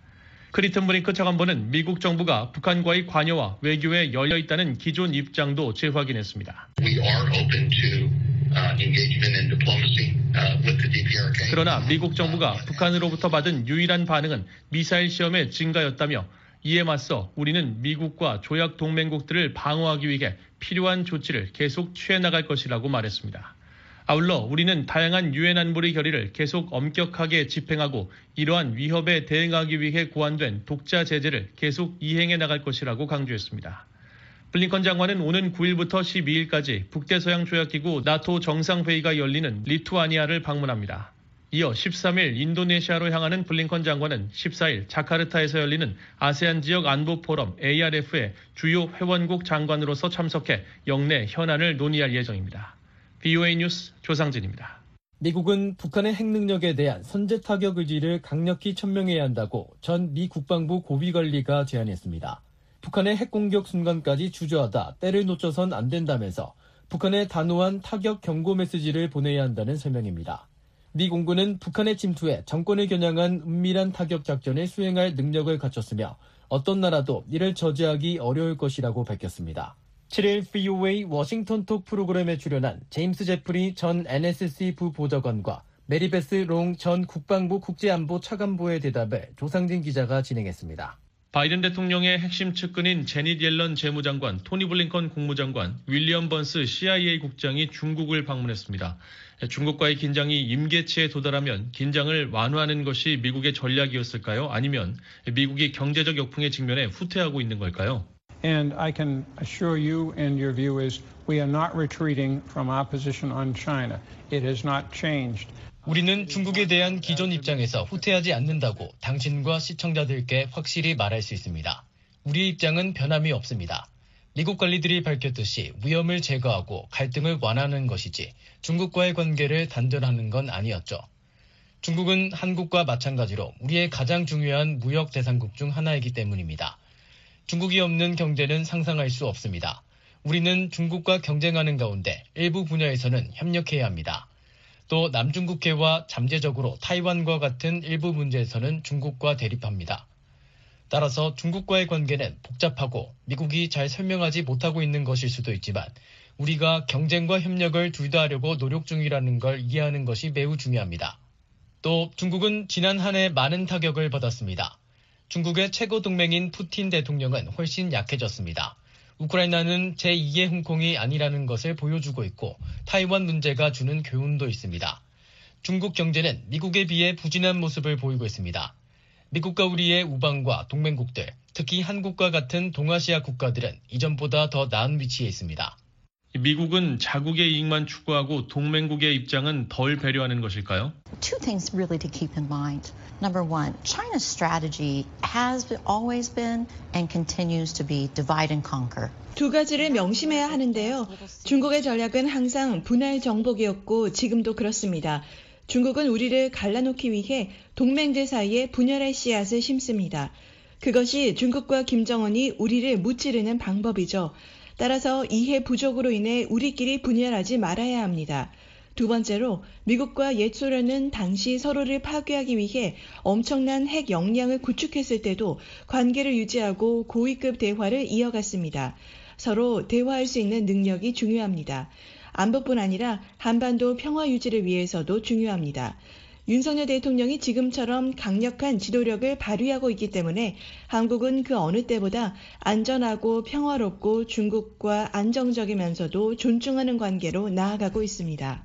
크리튼브링크 차관보는 미국 정부가 북한과의 관여와 외교에 열려 있다는 기존 입장도 재확인했습니다. Uh, uh, 그러나 미국 정부가 북한으로부터 받은 유일한 반응은 미사일 시험의 증가였다며 이에 맞서 우리는 미국과 조약 동맹국들을 방어하기 위해 필요한 조치를 계속 취해 나갈 것이라고 말했습니다. 아울러 우리는 다양한 유엔 안보리 결의를 계속 엄격하게 집행하고 이러한 위협에 대응하기 위해 고안된 독자 제재를 계속 이행해 나갈 것이라고 강조했습니다. 블링컨 장관은 오는 9일부터 12일까지 북대서양 조약기구 나토 정상회의가 열리는 리투아니아를 방문합니다. 이어 13일 인도네시아로 향하는 블링컨 장관은 14일 자카르타에서 열리는 아세안 지역 안보 포럼 ARF의 주요 회원국 장관으로서 참석해 영내 현안을 논의할 예정입니다. BOA 뉴스 조상진입니다. 미국은 북한의 핵 능력에 대한 선제 타격 의지를 강력히 천명해야 한다고 전 미 국방부 고위관리가 제안했습니다. 북한의 핵 공격 순간까지 주저하다 때를 놓쳐선 안 된다면서 북한에 단호한 타격 경고 메시지를 보내야 한다는 설명입니다. 미 공군은 북한에 침투해 정권을 겨냥한 은밀한 타격 작전을 수행할 능력을 갖췄으며 어떤 나라도 이를 저지하기 어려울 것이라고 밝혔습니다. 7일 VOA 워싱턴 톡 프로그램에 출연한 제임스 제프리 전 NSC 부보좌관과 메리베스 롱 전 국방부 국제안보 차관보의 대담을 조상진 기자가 진행했습니다. 바이든 대통령의 핵심 측근인 재닛 옐런 재무장관, 토니 블링컨 국무장관, 윌리엄 번스 CIA 국장이 중국을 방문했습니다. 중국과의 긴장이 임계치에 도달하면 긴장을 완화하는 것이 미국의 전략이었을까요? 아니면 미국이 경제적 역풍에 직면해 후퇴하고 있는 걸까요? And I can assure you, and your view is, we are not retreating from our position on China. It has not changed. 우리는 중국에 대한 기존 입장에서 후퇴하지 않는다고 당신과 시청자들께 확실히 말할 수 있습니다. 우리 입장은 변함이 없습니다. 미국 관리들이 밝혔듯이 위험을 제거하고 갈등을 완화하는 것이지 중국과의 관계를 단절하는 건 아니었죠. 중국은 한국과 마찬가지로 우리의 가장 중요한 무역 대상국 중 하나이기 때문입니다. 중국이 없는 경제는 상상할 수 없습니다. 우리는 중국과 경쟁하는 가운데 일부 분야에서는 협력해야 합니다. 또 남중국해와 잠재적으로 타이완과 같은 일부 문제에서는 중국과 대립합니다. 따라서 중국과의 관계는 복잡하고 미국이 잘 설명하지 못하고 있는 것일 수도 있지만 우리가 경쟁과 협력을 둘 다 하려고 노력 중이라는 걸 이해하는 것이 매우 중요합니다. 또 중국은 지난 한 해 많은 타격을 받았습니다. 중국의 최고 동맹인 푸틴 대통령은 훨씬 약해졌습니다. 우크라이나는 제2의 홍콩이 아니라는 것을 보여주고 있고 타이완 문제가 주는 교훈도 있습니다. 중국 경제는 미국에 비해 부진한 모습을 보이고 있습니다. 미국과 우리의 우방과 동맹국들, 특히 한국과 같은 동아시아 국가들은 이전보다 더 나은 위치에 있습니다. 미국은 자국의 이익만 추구하고 동맹국의 입장은 덜 배려하는 것일까요? Two things really to keep in mind. Number one, China's strategy has always been and continues to be divide and conquer. 두 가지를 명심해야 하는데요. 중국의 전략은 항상 분할 정복이었고 지금도 그렇습니다. 중국은 우리를 갈라놓기 위해 동맹들 사이에 분열의 씨앗을 심습니다. 그것이 중국과 김정은이 우리를 무찌르는 방법이죠. 따라서 이해 부족으로 인해 우리끼리 분열하지 말아야 합니다. 두 번째로 미국과 옛 소련은 당시 서로를 파괴하기 위해 엄청난 핵 역량을 구축했을 때도 관계를 유지하고 고위급 대화를 이어갔습니다. 서로 대화할 수 있는 능력이 중요합니다. 안보뿐 아니라 한반도 평화 유지를 위해서도 중요합니다. 윤석열 대통령이 지금처럼 강력한 지도력을 발휘하고 있기 때문에 한국은 그 어느 때보다 안전하고 평화롭고 중국과 안정적이면서도 존중하는 관계로 나아가고 있습니다.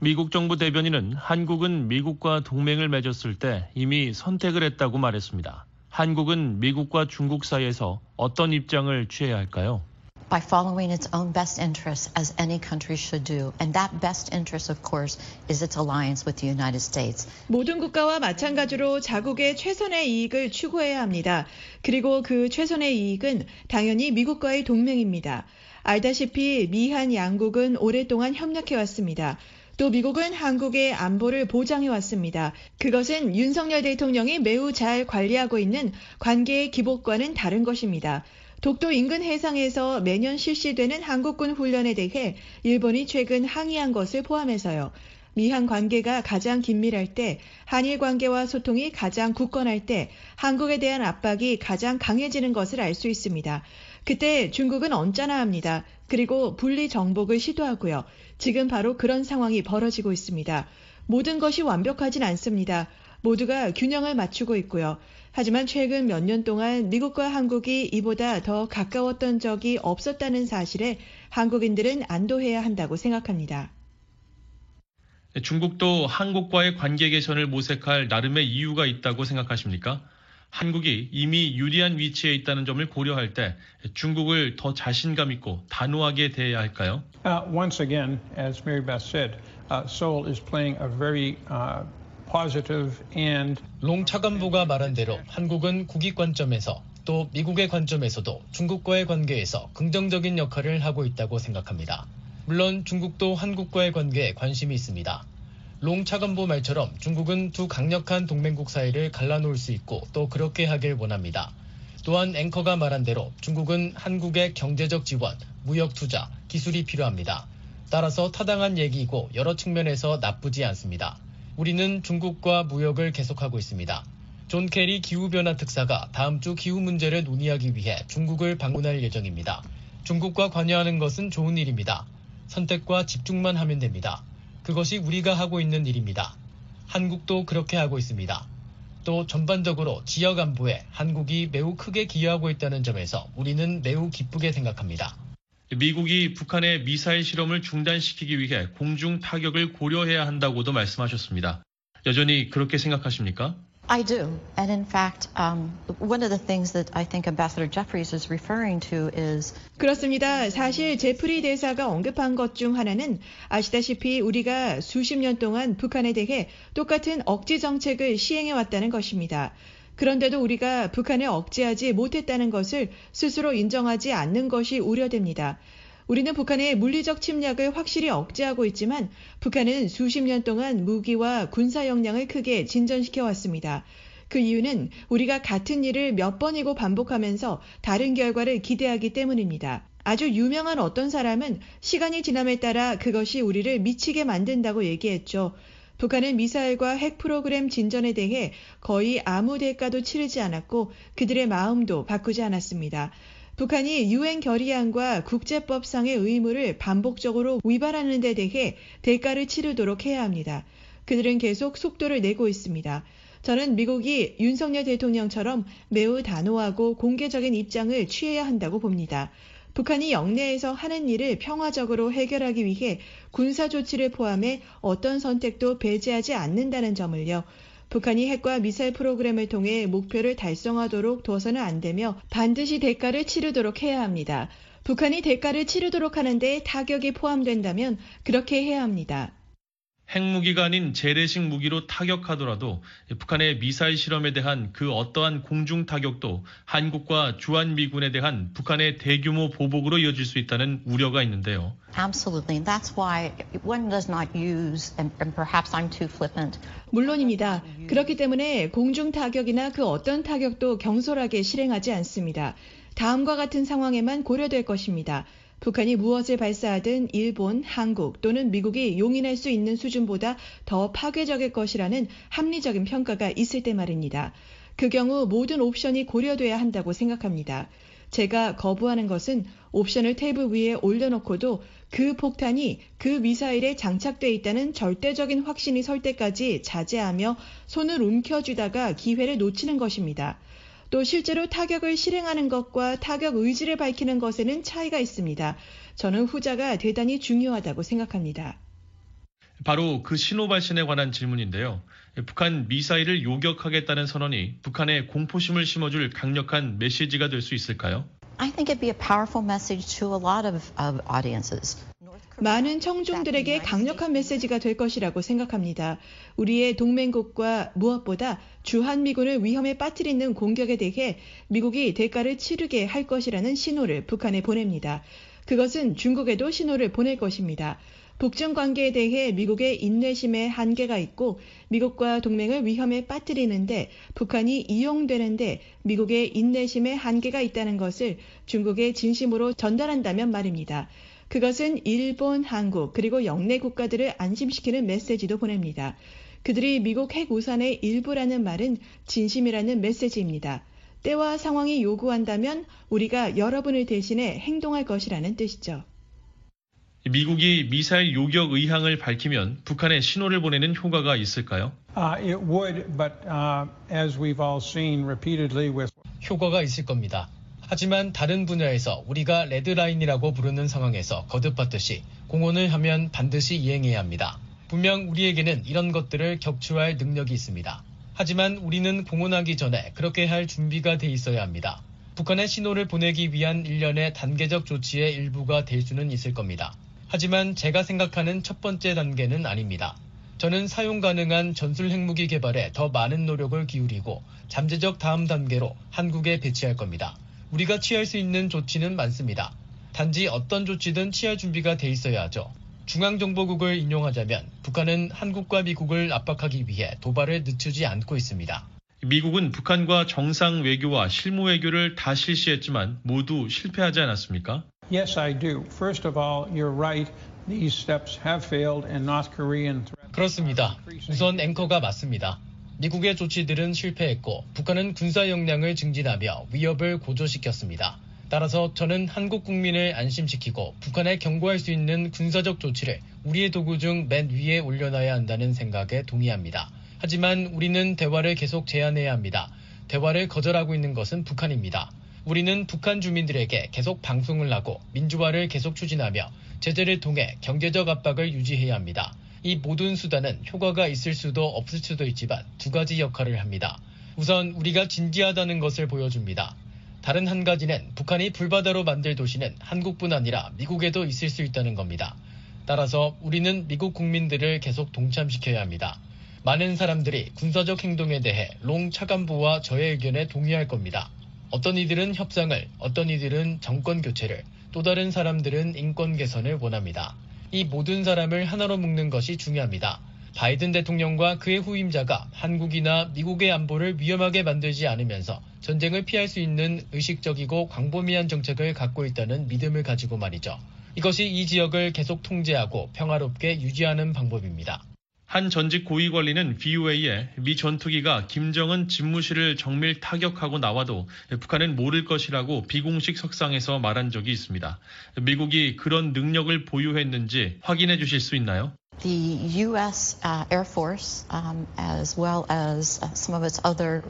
미국 정부 대변인은 한국은 미국과 동맹을 맺었을 때 이미 선택을 했다고 말했습니다. 한국은 미국과 중국 사이에서 어떤 입장을 취해야 할까요? By following its own best interests as any country should do. And that best interest, of course, is its alliance with the United States. 모든 국가와 마찬가지로 자국의 최선의 이익을 추구해야 합니다. 그리고 그 최선의 이익은 당연히 미국과의 동맹입니다. 알다시피 미한 양국은 오랫동안 협력해 왔습니다. 또 미국은 한국의 안보를 보장해 왔습니다. 그것은 윤석열 대통령이 매우 잘 관리하고 있는 관계의 기복과는 다른 것입니다. 독도 인근 해상에서 매년 실시되는 한국군 훈련에 대해 일본이 최근 항의한 것을 포함해서요. 미한 관계가 가장 긴밀할 때, 한일 관계와 소통이 가장 굳건할 때, 한국에 대한 압박이 가장 강해지는 것을 알 수 있습니다. 그때 중국은 언짢아 합니다. 그리고 분리 정복을 시도하고요. 지금 바로 그런 상황이 벌어지고 있습니다. 모든 것이 완벽하진 않습니다. 모두가 균형을 맞추고 있고요. 하지만 최근 몇 년 동안 미국과 한국이 이보다 더 가까웠던 적이 없었다는 사실에 한국인들은 안도해야 한다고 생각합니다. 중국도 한국과의 관계 개선을 모색할 나름의 이유가 있다고 생각하십니까? 한국이 이미 유리한 위치에 있다는 점을 고려할 때 중국을 더 자신감 있고 단호하게 대해야 할까요? Uh, once again, as Mary Beth said, uh, Seoul is playing a very uh, 롱 차관보가 말한 대로 한국은 국익 관점에서 또 미국의 관점에서도 중국과의 관계에서 긍정적인 역할을 하고 있다고 생각합니다. 물론 중국도 한국과의 관계에 관심이 있습니다. 롱 차관보 말처럼 중국은 두 강력한 동맹국 사이를 갈라놓을 수 있고 또 그렇게 하길 원합니다. 또한 앵커가 말한 대로 중국은 한국의 경제적 지원, 무역 투자, 기술이 필요합니다. 따라서 타당한 얘기이고 여러 측면에서 나쁘지 않습니다. 우리는 중국과 무역을 계속하고 있습니다. 존 케리 기후변화 특사가 다음 주 기후 문제를 논의하기 위해 중국을 방문할 예정입니다. 중국과 관여하는 것은 좋은 일입니다. 선택과 집중만 하면 됩니다. 그것이 우리가 하고 있는 일입니다. 한국도 그렇게 하고 있습니다. 또 전반적으로 지역 안보에 한국이 매우 크게 기여하고 있다는 점에서 우리는 매우 기쁘게 생각합니다. 미국이 북한의 미사일 실험을 중단시키기 위해 공중 타격을 고려해야 한다고도 말씀하셨습니다. 여전히 그렇게 생각하십니까? I do. And in fact, um, one of the things that I think Ambassador Jeffries is referring to is 그렇습니다. 사실 제프리 대사가 언급한 것 중 하나는 아시다시피 우리가 수십 년 동안 북한에 대해 똑같은 억지 정책을 시행해 왔다는 것입니다. 그런데도 우리가 북한을 억제하지 못했다는 것을 스스로 인정하지 않는 것이 우려됩니다. 우리는 북한의 물리적 침략을 확실히 억제하고 있지만 북한은 수십 년 동안 무기와 군사 역량을 크게 진전시켜 왔습니다. 그 이유는 우리가 같은 일을 몇 번이고 반복하면서 다른 결과를 기대하기 때문입니다. 아주 유명한 어떤 사람은 시간이 지남에 따라 그것이 우리를 미치게 만든다고 얘기했죠. 북한은 미사일과 핵 프로그램 진전에 대해 거의 아무 대가도 치르지 않았고 그들의 마음도 바꾸지 않았습니다. 북한이 유엔 결의안과 국제법상의 의무를 반복적으로 위반하는 데 대해 대가를 치르도록 해야 합니다. 그들은 계속 속도를 내고 있습니다. 저는 미국이 윤석열 대통령처럼 매우 단호하고 공개적인 입장을 취해야 한다고 봅니다. 북한이 영내에서 하는 일을 평화적으로 해결하기 위해 군사 조치를 포함해 어떤 선택도 배제하지 않는다는 점을요. 북한이 핵과 미사일 프로그램을 통해 목표를 달성하도록 둬서는 안 되며 반드시 대가를 치르도록 해야 합니다. 북한이 대가를 치르도록 하는데 타격이 포함된다면 그렇게 해야 합니다. 핵무기가 아닌 재래식 무기로 타격하더라도 북한의 미사일 실험에 대한 그 어떠한 공중 타격도 한국과 주한미군에 대한 북한의 대규모 보복으로 이어질 수 있다는 우려가 있는데요. Absolutely. That's why one does not use, and, and perhaps I'm too flippant. 물론입니다. 그렇기 때문에 공중 타격이나 그 어떤 타격도 경솔하게 실행하지 않습니다. 다음과 같은 상황에만 고려될 것입니다. 북한이 무엇을 발사하든 일본, 한국 또는 미국이 용인할 수 있는 수준보다 더 파괴적일 것이라는 합리적인 평가가 있을 때 말입니다. 그 경우 모든 옵션이 고려돼야 한다고 생각합니다. 제가 거부하는 것은 옵션을 테이블 위에 올려놓고도 그 폭탄이 그 미사일에 장착돼 있다는 절대적인 확신이 설 때까지 자제하며 손을 움켜쥐다가 기회를 놓치는 것입니다. 또 실제로 타격을 실행하는 것과 타격 의지를 밝히는 것에는 차이가 있습니다. 저는 후자가 대단히 중요하다고 생각합니다. 바로 그 신호 발신에 관한 질문인데요. 북한 미사일을 요격하겠다는 선언이 북한에 공포심을 심어줄 강력한 메시지가 될 수 있을까요? I think it'd be a powerful message to a lot of, of audiences. 많은 청중들에게 강력한 메시지가 될 것이라고 생각합니다. 우리의 동맹국과 무엇보다 주한미군을 위험에 빠뜨리는 공격에 대해 미국이 대가를 치르게 할 것이라는 신호를 북한에 보냅니다. 그것은 중국에도 신호를 보낼 것입니다. 북중 관계에 대해 미국의 인내심에 한계가 있고 미국과 동맹을 위험에 빠뜨리는데 북한이 이용되는데 미국의 인내심에 한계가 있다는 것을 중국에 진심으로 전달한다면 말입니다. 그것은 일본, 한국, 그리고 영내 국가들을 안심시키는 메시지도 보냅니다. 그들이 미국 핵 우산의 일부라는 말은 진심이라는 메시지입니다. 때와 상황이 요구한다면 우리가 여러분을 대신해 행동할 것이라는 뜻이죠. 미국이 미사일 요격 의향을 밝히면 북한에 신호를 보내는 효과가 있을까요? Uh, it would, but uh, as we've all seen repeatedly with 효과가 있을 겁니다. 하지만 다른 분야에서 우리가 레드라인이라고 부르는 상황에서 거듭받듯이 공언을 하면 반드시 이행해야 합니다. 분명 우리에게는 이런 것들을 격추할 능력이 있습니다. 하지만 우리는 공언하기 전에 그렇게 할 준비가 돼 있어야 합니다. 북한에 신호를 보내기 위한 일련의 단계적 조치의 일부가 될 수는 있을 겁니다. 하지만 제가 생각하는 첫 번째 단계는 아닙니다. 저는 사용 가능한 전술 핵무기 개발에 더 많은 노력을 기울이고 잠재적 다음 단계로 한국에 배치할 겁니다. 우리가 취할 수 있는 조치는 많습니다. 단지 어떤 조치든 취할 준비가 돼 있어야 하죠. 중앙정보국을 인용하자면 북한은 한국과 미국을 압박하기 위해 도발을 늦추지 않고 있습니다. 미국은 북한과 정상 외교와 실무 외교를 다 실시했지만 모두 실패하지 않았습니까? Yes, I do. First of all, you're right. These steps have failed and North Korean 그렇습니다. 우선 앵커가 맞습니다. 미국의 조치들은 실패했고 북한은 군사 역량을 증진하며 위협을 고조시켰습니다. 따라서 저는 한국 국민을 안심시키고 북한에 경고할 수 있는 군사적 조치를 우리의 도구 중 맨 위에 올려놔야 한다는 생각에 동의합니다. 하지만 우리는 대화를 계속 제안해야 합니다. 대화를 거절하고 있는 것은 북한입니다. 우리는 북한 주민들에게 계속 방송을 하고 민주화를 계속 추진하며 제재를 통해 경제적 압박을 유지해야 합니다. 이 모든 수단은 효과가 있을 수도 없을 수도 있지만 두 가지 역할을 합니다. 우선 우리가 진지하다는 것을 보여줍니다. 다른 한 가지는 북한이 불바다로 만들 도시는 한국뿐 아니라 미국에도 있을 수 있다는 겁니다. 따라서 우리는 미국 국민들을 계속 동참시켜야 합니다. 많은 사람들이 군사적 행동에 대해 롱 차관보와 저의 의견에 동의할 겁니다. 어떤 이들은 협상을, 어떤 이들은 정권 교체를, 또 다른 사람들은 인권 개선을 원합니다. 이 모든 사람을 하나로 묶는 것이 중요합니다. 바이든 대통령과 그의 후임자가 한국이나 미국의 안보를 위험하게 만들지 않으면서 전쟁을 피할 수 있는 의식적이고 광범위한 정책을 갖고 있다는 믿음을 가지고 말이죠. 이것이 이 지역을 계속 통제하고 평화롭게 유지하는 방법입니다. 한 전직 고위 관리는 VOA에 미 전투기가 김정은 집무실을 정밀 타격하고 나와도 북한은 모를 것이라고 비공식 석상에서 말한 적이 있습니다. 미국이 그런 능력을 보유했는지 확인해 주실 수 있나요? The U.S. Uh, Air Force, um, as well as uh, some of its other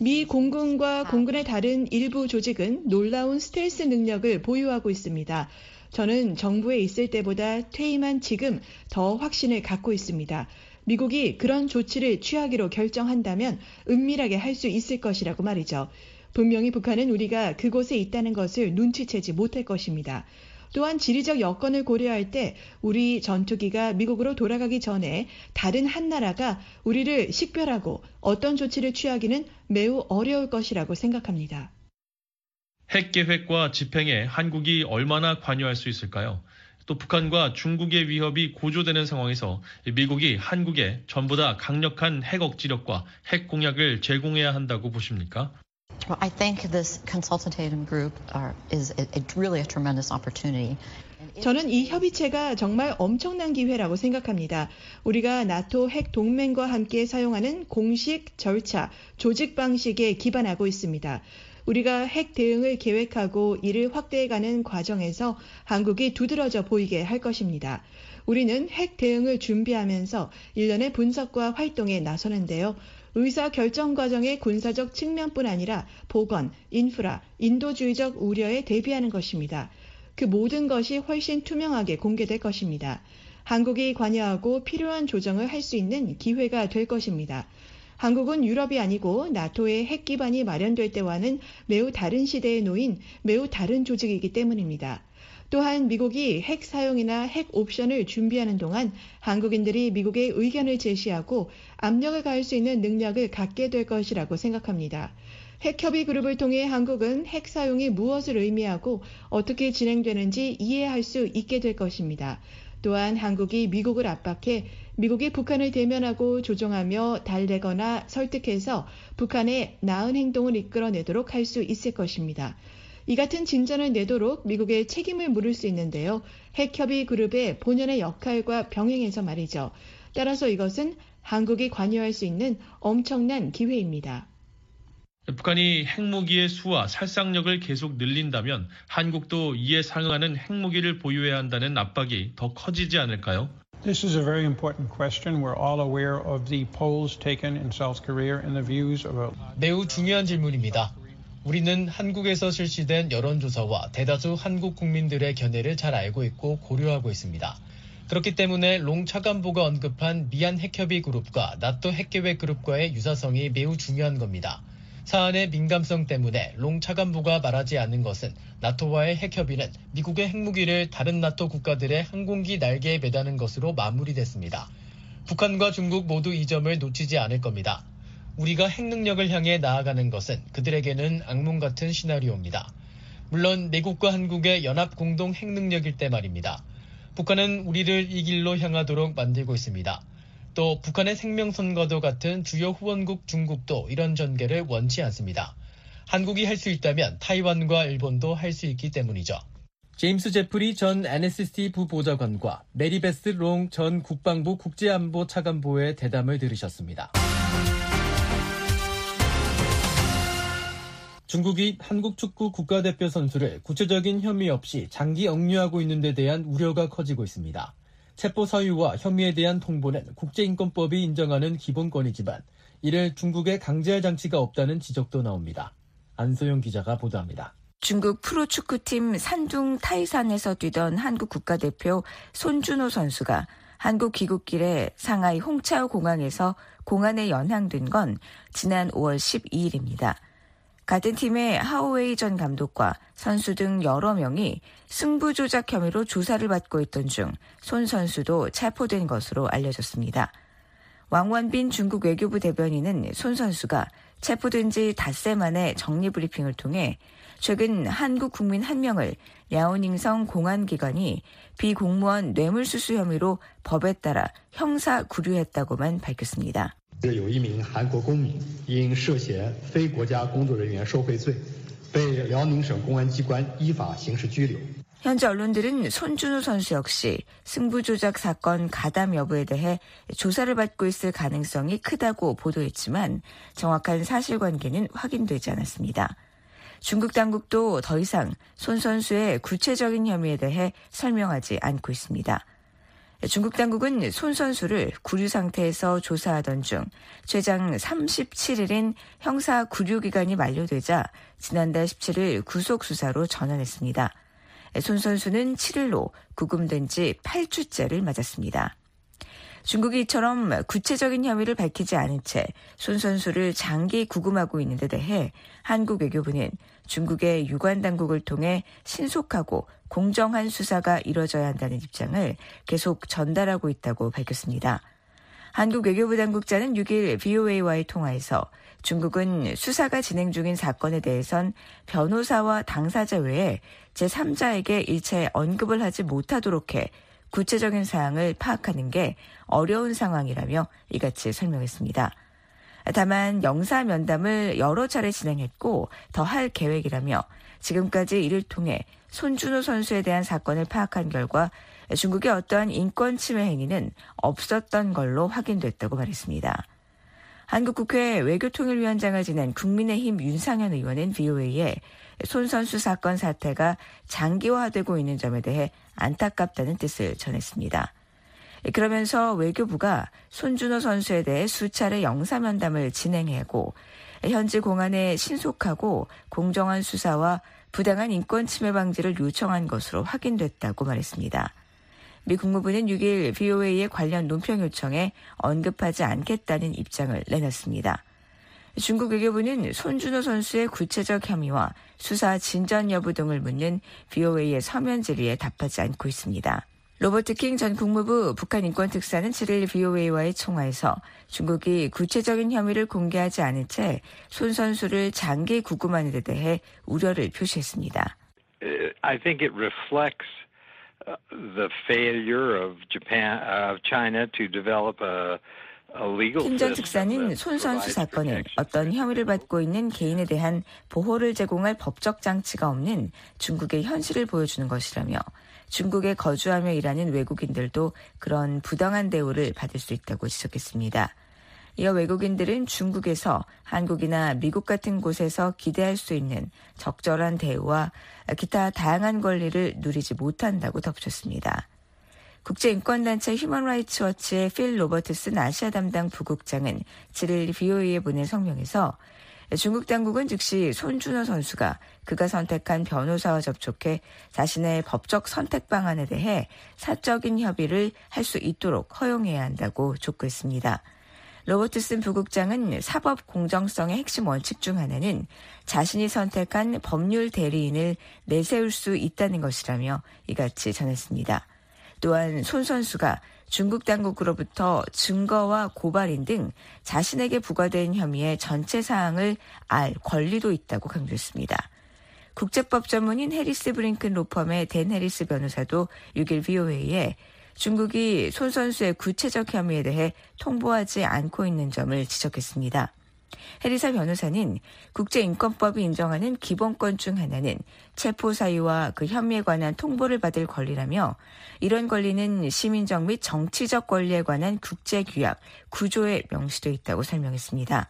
미 공군과 공군의 다른 일부 조직은 놀라운 스텔스 능력을 보유하고 있습니다. 저는 정부에 있을 때보다 퇴임한 지금 더 확신을 갖고 있습니다. 미국이 그런 조치를 취하기로 결정한다면 은밀하게 할 수 있을 것이라고 말이죠. 분명히 북한은 우리가 그곳에 있다는 것을 눈치채지 못할 것입니다. 또한 지리적 여건을 고려할 때 우리 전투기가 미국으로 돌아가기 전에 다른 한 나라가 우리를 식별하고 어떤 조치를 취하기는 매우 어려울 것이라고 생각합니다. 핵 계획과 집행에 한국이 얼마나 관여할 수 있을까요? 또 북한과 중국의 위협이 고조되는 상황에서 미국이 한국에 전보다 강력한 핵 억지력과 핵 공약을 제공해야 한다고 보십니까? Well, I think this consultative group are, is really a tremendous opportunity. 저는 이 협의체가 정말 엄청난 기회라고 생각합니다. 우리가 나토 핵 동맹과 함께 사용하는 공식 절차, 조직 방식에 기반하고 있습니다. 우리가 핵 대응을 계획하고 이를 확대해가는 과정에서 한국이 두드러져 보이게 할 것입니다. 우리는 핵 대응을 준비하면서 일련의 분석과 활동에 나서는데요. 의사 결정 과정의 군사적 측면뿐 아니라 보건, 인프라, 인도주의적 우려에 대비하는 것입니다. 그 모든 것이 훨씬 투명하게 공개될 것입니다. 한국이 관여하고 필요한 조정을 할 수 있는 기회가 될 것입니다. 한국은 유럽이 아니고 나토의 핵 기반이 마련될 때와는 매우 다른 시대에 놓인 매우 다른 조직이기 때문입니다. 또한 미국이 핵 사용이나 핵 옵션을 준비하는 동안 한국인들이 미국의 의견을 제시하고 압력을 가할 수 있는 능력을 갖게 될 것이라고 생각합니다. 핵협의 그룹을 통해 한국은 핵 사용이 무엇을 의미하고 어떻게 진행되는지 이해할 수 있게 될 것입니다. 또한 한국이 미국을 압박해 미국이 북한을 대면하고 조종하며 달래거나 설득해서 북한의 나은 행동을 이끌어내도록 할 수 있을 것입니다. 이 같은 진전을 내도록 미국의 책임을 물을 수 있는데요. 핵협의 그룹의 본연의 역할과 병행해서 말이죠. 따라서 이것은 한국이 관여할 수 있는 엄청난 기회입니다. 북한이 핵무기의 수와 살상력을 계속 늘린다면 한국도 이에 상응하는 핵무기를 보유해야 한다는 압박이 더 커지지 않을까요? This is a very important question. We're all aware of the polls taken in South Korea and the views of. 매우 중요한 질문입니다. 우리는 한국에서 실시된 여론조사와 대다수 한국 국민들의 견해를 잘 알고 있고 고려하고 있습니다. 그렇기 때문에 롱 차관보가 언급한 미한 핵협의 그룹과 나토 핵계획 그룹과의 유사성이 매우 중요한 겁니다. 사안의 민감성 때문에 롱 차관보가 말하지 않는 것은 나토와의 핵협의는 미국의 핵무기를 다른 나토 국가들의 항공기 날개에 매다는 것으로 마무리됐습니다. 북한과 중국 모두 이 점을 놓치지 않을 겁니다. 우리가 핵능력을 향해 나아가는 것은 그들에게는 악몽 같은 시나리오입니다. 물론 미국과 한국의 연합 공동 핵능력일 때 말입니다. 북한은 우리를 이 길로 향하도록 만들고 있습니다. 또 북한의 생명선과도 같은 주요 후원국 중국도 이런 전개를 원치 않습니다. 한국이 할 수 있다면 타이완과 일본도 할 수 있기 때문이죠. 제임스 제프리 전 NSC 부보좌관과 메리베스 롱 전 국방부 국제안보 차관보의 대담을 들으셨습니다. 중국이 한국 축구 국가대표 선수를 구체적인 혐의 없이 장기 억류하고 있는 데 대한 우려가 커지고 있습니다. 체포 사유와 혐의에 대한 통보는 국제인권법이 인정하는 기본권이지만 이를 중국에 강제할 장치가 없다는 지적도 나옵니다. 안소영 기자가 보도합니다. 중국 프로축구팀 산둥 타이산에서 뛰던 한국 국가대표 손준호 선수가 한국 귀국길에 상하이 홍차오 공항에서 공안에 연항된 건 지난 5월 12일입니다. 같은 팀의 하오웨이 전 감독과 선수 등 여러 명이 승부 조작 혐의로 조사를 받고 있던 중 손 선수도 체포된 것으로 알려졌습니다. 왕원빈 중국 외교부 대변인은 손 선수가 체포된 지 닷새 만에 정리 브리핑을 통해 최근 한국 국민 한 명을 랴오닝성 공안기관이 비공무원 뇌물수수 혐의로 법에 따라 형사 구류했다고만 밝혔습니다. 有一名韩国公民因涉嫌非国家工作人员受贿罪，被辽宁省公安机关依法刑事拘留。 현재 언론들은 손준호 선수 역시 승부 조작 사건 가담 여부에 대해 조사를 받고 있을 가능성이 크다고 보도했지만 정확한 사실관계는 확인되지 않았습니다. 중국 당국도 더 이상 손 선수의 구체적인 혐의에 대해 설명하지 않고 있습니다. 중국 당국은 손 선수를 구류 상태에서 조사하던 중 최장 37일인 형사 구류 기간이 만료되자 지난달 17일 구속 수사로 전환했습니다. 손 선수는 7일로 구금된 지 8주째를 맞았습니다. 중국이 이처럼 구체적인 혐의를 밝히지 않은 채 손 선수를 장기 구금하고 있는 데 대해 한국 외교부는 중국의 유관 당국을 통해 신속하고 공정한 수사가 이뤄져야 한다는 입장을 계속 전달하고 있다고 밝혔습니다. 한국 외교부 당국자는 6일 VOA와의 통화에서 중국은 수사가 진행 중인 사건에 대해선 변호사와 당사자 외에 제3자에게 일체 언급을 하지 못하도록 해 구체적인 사항을 파악하는 게 어려운 상황이라며 이같이 설명했습니다. 다만 영사 면담을 여러 차례 진행했고 더 할 계획이라며 지금까지 이를 통해 손준호 선수에 대한 사건을 파악한 결과 중국의 어떠한 인권 침해 행위는 없었던 걸로 확인됐다고 말했습니다. 한국 국회 외교통일위원장을 지낸 국민의힘 윤상현 의원은 VOA에 손 선수 사건 사태가 장기화되고 있는 점에 대해 안타깝다는 뜻을 전했습니다. 그러면서 외교부가 손준호 선수에 대해 수차례 영사면담을 진행하고 현지 공안에 신속하고 공정한 수사와 부당한 인권 침해 방지를 요청한 것으로 확인됐다고 말했습니다. 미 국무부는 6일 VOA의 관련 논평 요청에 언급하지 않겠다는 입장을 내놨습니다. 중국 외교부는 손준호 선수의 구체적 혐의와 수사 진전 여부 등을 묻는 VOA의 서면 질의에 답하지 않고 있습니다. 로버트 킹 전 국무부 북한 인권특사는 7일 VOA와의 통화에서 중국이 구체적인 혐의를 공개하지 않은 채 손 선수를 장기 구금하는 데 대해 우려를 표시했습니다. I think it reflects the failure of Japan, of China to develop a 팀전 특사는 손 선수 사건은 어떤 혐의를 받고 있는 개인에 대한 보호를 제공할 법적 장치가 없는 중국의 현실을 보여주는 것이라며 중국에 거주하며 일하는 외국인들도 그런 부당한 대우를 받을 수 있다고 지적했습니다. 이어 외국인들은 중국에서 한국이나 미국 같은 곳에서 기대할 수 있는 적절한 대우와 기타 다양한 권리를 누리지 못한다고 덧붙였습니다. 국제인권단체 휴먼라이츠워치의 필 로버트슨 아시아 담당 부국장은 7일 BOE에 보낸 성명에서 중국 당국은 즉시 손준호 선수가 그가 선택한 변호사와 접촉해 자신의 법적 선택 방안에 대해 사적인 협의를 할 수 있도록 허용해야 한다고 촉구했습니다. 로버트슨 부국장은 사법 공정성의 핵심 원칙 중 하나는 자신이 선택한 법률 대리인을 내세울 수 있다는 것이라며 이같이 전했습니다. 또한 손 선수가 중국 당국으로부터 증거와 고발인 등 자신에게 부과된 혐의의 전체 사항을 알 권리도 있다고 강조했습니다. 국제법 전문인 해리스 브링큰 로펌의 댄 해리스 변호사도 6일 VOA에 중국이 손 선수의 구체적 혐의에 대해 통보하지 않고 있는 점을 지적했습니다. 해리사 변호사는 국제인권법이 인정하는 기본권 중 하나는 체포 사유와 그 혐의에 관한 통보를 받을 권리라며 이런 권리는 시민적 및 정치적 권리에 관한 국제 규약 구조에 명시되어 있다고 설명했습니다.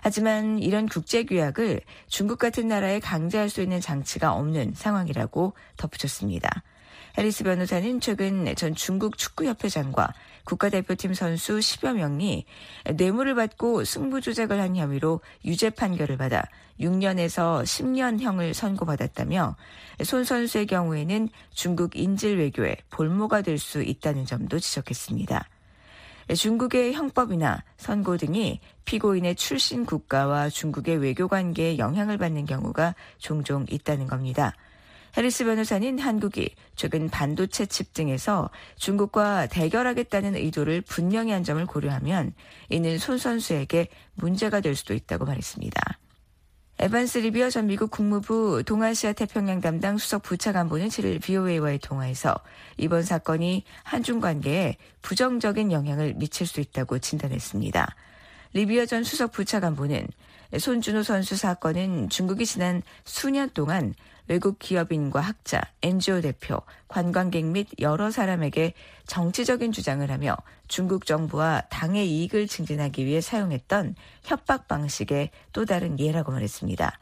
하지만 이런 국제 규약을 중국 같은 나라에 강제할 수 있는 장치가 없는 상황이라고 덧붙였습니다. 해리스 변호사는 최근 전 중국 축구협회장과 국가대표팀 선수 10여 명이 뇌물을 받고 승부 조작을 한 혐의로 유죄 판결을 받아 6년에서 10년형을 선고받았다며 손 선수의 경우에는 중국 인질 외교의 볼모가 될 수 있다는 점도 지적했습니다. 중국의 형법이나 선고 등이 피고인의 출신 국가와 중국의 외교 관계에 영향을 받는 경우가 종종 있다는 겁니다. 해리스 변호사는 한국이 최근 반도체 칩 등에서 중국과 대결하겠다는 의도를 분명히 한 점을 고려하면 이는 손 선수에게 문제가 될 수도 있다고 말했습니다. 에반스 리비어 전 미국 국무부 동아시아 태평양 담당 수석 부차관보는 7일 VOA와의 통화에서 이번 사건이 한중 관계에 부정적인 영향을 미칠 수 있다고 진단했습니다. 리비어 전 수석 부차관보는 손준호 선수 사건은 중국이 지난 수년 동안 외국 기업인과 학자, NGO 대표, 관광객 및 여러 사람에게 정치적인 주장을 하며 중국 정부와 당의 이익을 증진하기 위해 사용했던 협박 방식의 또 다른 예라고 말했습니다.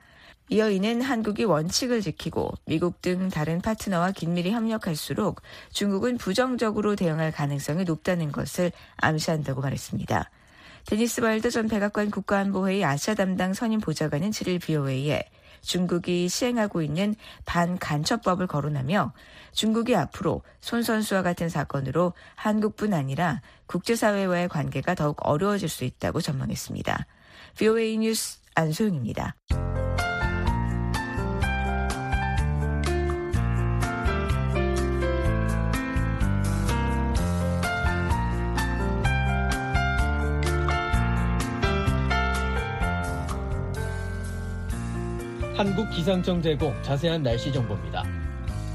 이어 이는 한국이 원칙을 지키고 미국 등 다른 파트너와 긴밀히 협력할수록 중국은 부정적으로 대응할 가능성이 높다는 것을 암시한다고 말했습니다. 데니스 발드 전 백악관 국가안보회의 아시아 담당 선임 보좌관은 7일 BOA에 중국이 시행하고 있는 반간첩법을 거론하며 중국이 앞으로 손 선수와 같은 사건으로 한국뿐 아니라 국제사회와의 관계가 더욱 어려워질 수 있다고 전망했습니다. VOA 뉴스 안소영입니다. 한국 기상청 제공 자세한 날씨 정보입니다.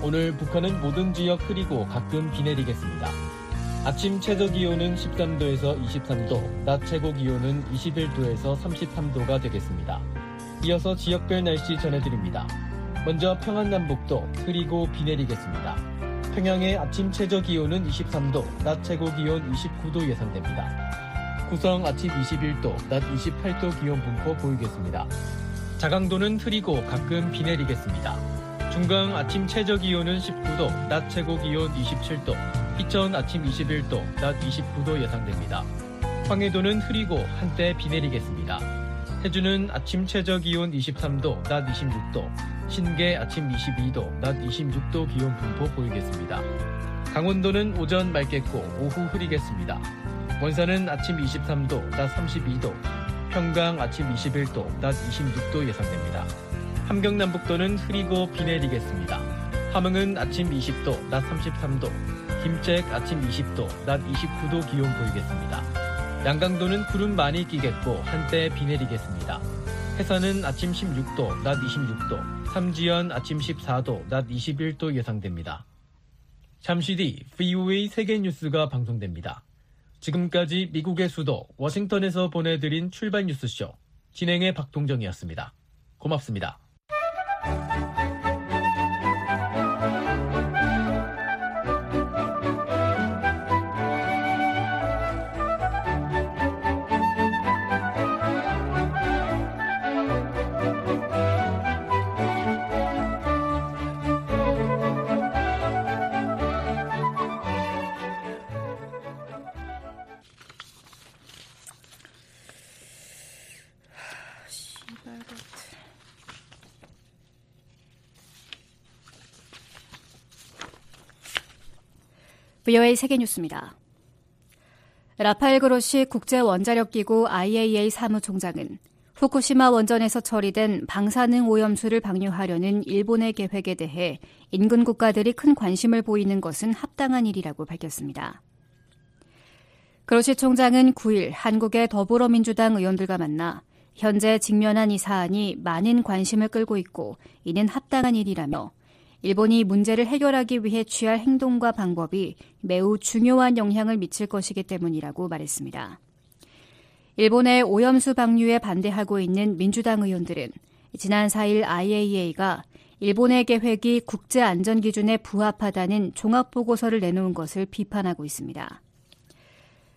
오늘 북한은 모든 지역 흐리고 가끔 비 내리겠습니다. 아침 최저 기온은 13도에서 23도, 낮 최고 기온은 21도에서 33도가 되겠습니다. 이어서 지역별 날씨 전해드립니다. 먼저 평안남북도 흐리고 비 내리겠습니다. 평양의 아침 최저 기온은 23도, 낮 최고 기온 29도 예상됩니다. 구성 아침 21도, 낮 28도 기온 분포 보이겠습니다. 자강도는 흐리고 가끔 비 내리겠습니다. 중강 아침 최저 기온은 19도, 낮 최고 기온 27도, 희천 아침 21도, 낮 29도 예상됩니다. 황해도는 흐리고 한때 비 내리겠습니다. 해주는 아침 최저 기온 23도, 낮 26도, 신계 아침 22도, 낮 26도 기온 분포 보이겠습니다. 강원도는 오전 맑겠고 오후 흐리겠습니다. 원산은 아침 23도, 낮 32도, 평강 아침 21도, 낮 26도 예상됩니다. 함경남북도는 흐리고 비 내리겠습니다. 함흥은 아침 20도, 낮 33도, 김책 아침 20도, 낮 29도 기온 보이겠습니다. 양강도는 구름 많이 끼겠고 한때 비 내리겠습니다. 해산은 아침 16도, 낮 26도, 삼지연 아침 14도, 낮 21도 예상됩니다. 잠시 뒤 VOA 세계 뉴스가 방송됩니다. 지금까지 미국의 수도 워싱턴에서 보내드린 출발 뉴스쇼 진행의 박동정이었습니다. 고맙습니다. VOA 세계뉴스입니다. 라파엘 그로시 국제원자력기구 IAEA 사무총장은 후쿠시마 원전에서 처리된 방사능 오염수를 방류하려는 일본의 계획에 대해 인근 국가들이 큰 관심을 보이는 것은 합당한 일이라고 밝혔습니다. 그로시 총장은 9일 한국의 더불어민주당 의원들과 만나 현재 직면한 이 사안이 많은 관심을 끌고 있고 이는 합당한 일이라며 일본이 문제를 해결하기 위해 취할 행동과 방법이 매우 중요한 영향을 미칠 것이기 때문이라고 말했습니다. 일본의 오염수 방류에 반대하고 있는 민주당 의원들은 지난 4일 IAEA가 일본의 계획이 국제 안전 기준에 부합하다는 종합 보고서를 내놓은 것을 비판하고 있습니다.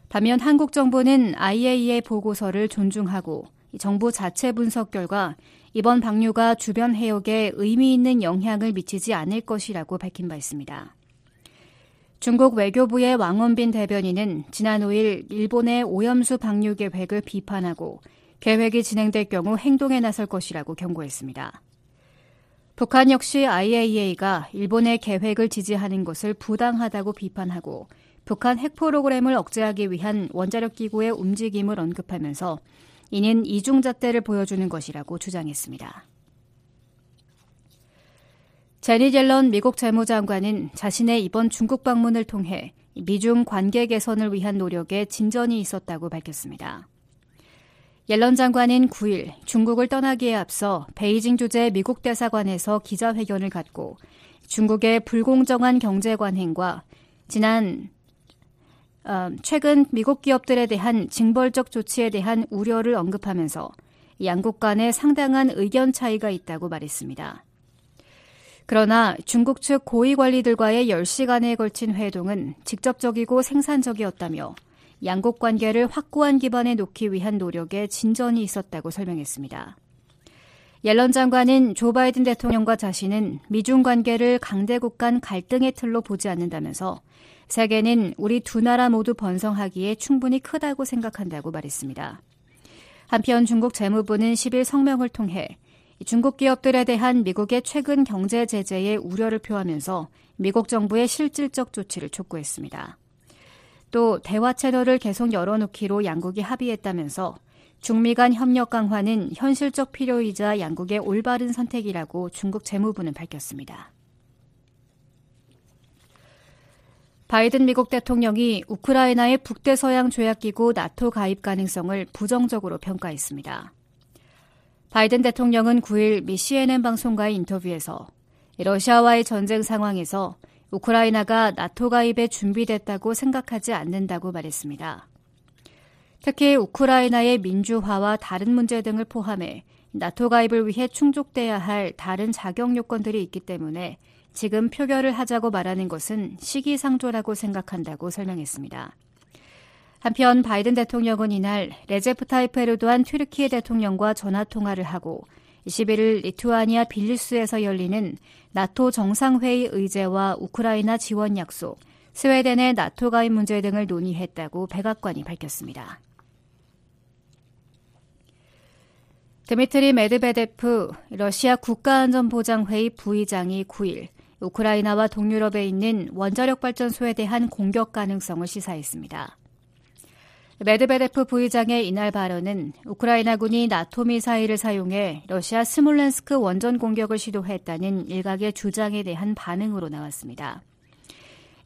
반면 한국 정부는 IAEA 보고서를 존중하고 정부 자체 분석 결과 이번 방류가 주변 해역에 의미 있는 영향을 미치지 않을 것이라고 밝힌 바 있습니다. 중국 외교부의 왕원빈 대변인은 지난 5일 일본의 오염수 방류 계획을 비판하고 계획이 진행될 경우 행동에 나설 것이라고 경고했습니다. 북한 역시 IAEA가 일본의 계획을 지지하는 것을 부당하다고 비판하고 북한 핵 프로그램을 억제하기 위한 원자력 기구의 움직임을 언급하면서 이는 이중잣대를 보여주는 것이라고 주장했습니다. 제니 젤런 미국 재무장관은 자신의 이번 중국 방문을 통해 미중 관계 개선을 위한 노력에 진전이 있었다고 밝혔습니다. 옐런 장관은 9일 중국을 떠나기에 앞서 베이징 주재 미국 대사관에서 기자회견을 갖고 중국의 불공정한 경제 관행과 지난 어, 최근 미국 기업들에 대한 징벌적 조치에 대한 우려를 언급하면서 양국 간에 상당한 의견 차이가 있다고 말했습니다. 그러나 중국 측 고위 관리들과의 10시간에 걸친 회동은 직접적이고 생산적이었다며 양국 관계를 확고한 기반에 놓기 위한 노력에 진전이 있었다고 설명했습니다. 옐런 장관은 조 바이든 대통령과 자신은 미중 관계를 강대국 간 갈등의 틀로 보지 않는다면서 세계는 우리 두 나라 모두 번성하기에 충분히 크다고 생각한다고 말했습니다. 한편 중국 재무부는 10일 성명을 통해 중국 기업들에 대한 미국의 최근 경제 제재에 우려를 표하면서 미국 정부의 실질적 조치를 촉구했습니다. 또 대화 채널을 계속 열어놓기로 양국이 합의했다면서 중미 간 협력 강화는 현실적 필요이자 양국의 올바른 선택이라고 중국 재무부는 밝혔습니다. 바이든 미국 대통령이 우크라이나의 북대서양 조약기구 나토 가입 가능성을 부정적으로 평가했습니다. 바이든 대통령은 9일 미 CNN 방송과의 인터뷰에서 러시아와의 전쟁 상황에서 우크라이나가 나토 가입에 준비됐다고 생각하지 않는다고 말했습니다. 특히 우크라이나의 민주화와 다른 문제 등을 포함해 나토 가입을 위해 충족돼야 할 다른 자격 요건들이 있기 때문에 지금 표결을 하자고 말하는 것은 시기상조라고 생각한다고 설명했습니다. 한편 바이든 대통령은 이날 레제프 타이프 에르도안 튀르키예 대통령과 전화 통화를 하고 21일 리투아니아 빌뉴스에서 열리는 나토 정상회의 의제와 우크라이나 지원 약속, 스웨덴의 나토 가입 문제 등을 논의했다고 백악관이 밝혔습니다. 드미트리 메드베데프 러시아 국가안전보장회의 부의장이 9일 우크라이나와 동유럽에 있는 원자력 발전소에 대한 공격 가능성을 시사했습니다. 메드베데프 부의장의 이날 발언은 우크라이나군이 나토 미사일을 사용해 러시아 스몰렌스크 원전 공격을 시도했다는 일각의 주장에 대한 반응으로 나왔습니다.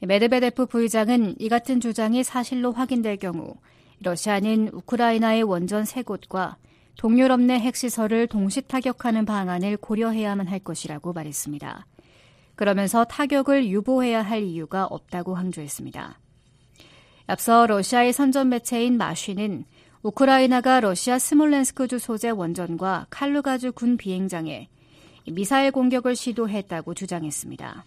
메드베데프 부의장은 이 같은 주장이 사실로 확인될 경우 러시아는 우크라이나의 원전 세 곳과 동유럽 내 핵시설을 동시 타격하는 방안을 고려해야만 할 것이라고 말했습니다. 그러면서 타격을 유보해야 할 이유가 없다고 강조했습니다. 앞서 러시아의 선전 매체인 마쉬는 우크라이나가 러시아 스몰렌스크주 소재 원전과 칼루가주 군 비행장에 미사일 공격을 시도했다고 주장했습니다.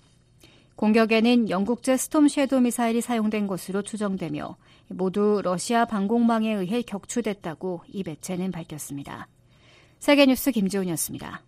공격에는 영국제 스톰 섀도 미사일이 사용된 것으로 추정되며 모두 러시아 방공망에 의해 격추됐다고 이 매체는 밝혔습니다. 세계뉴스 김지훈이었습니다.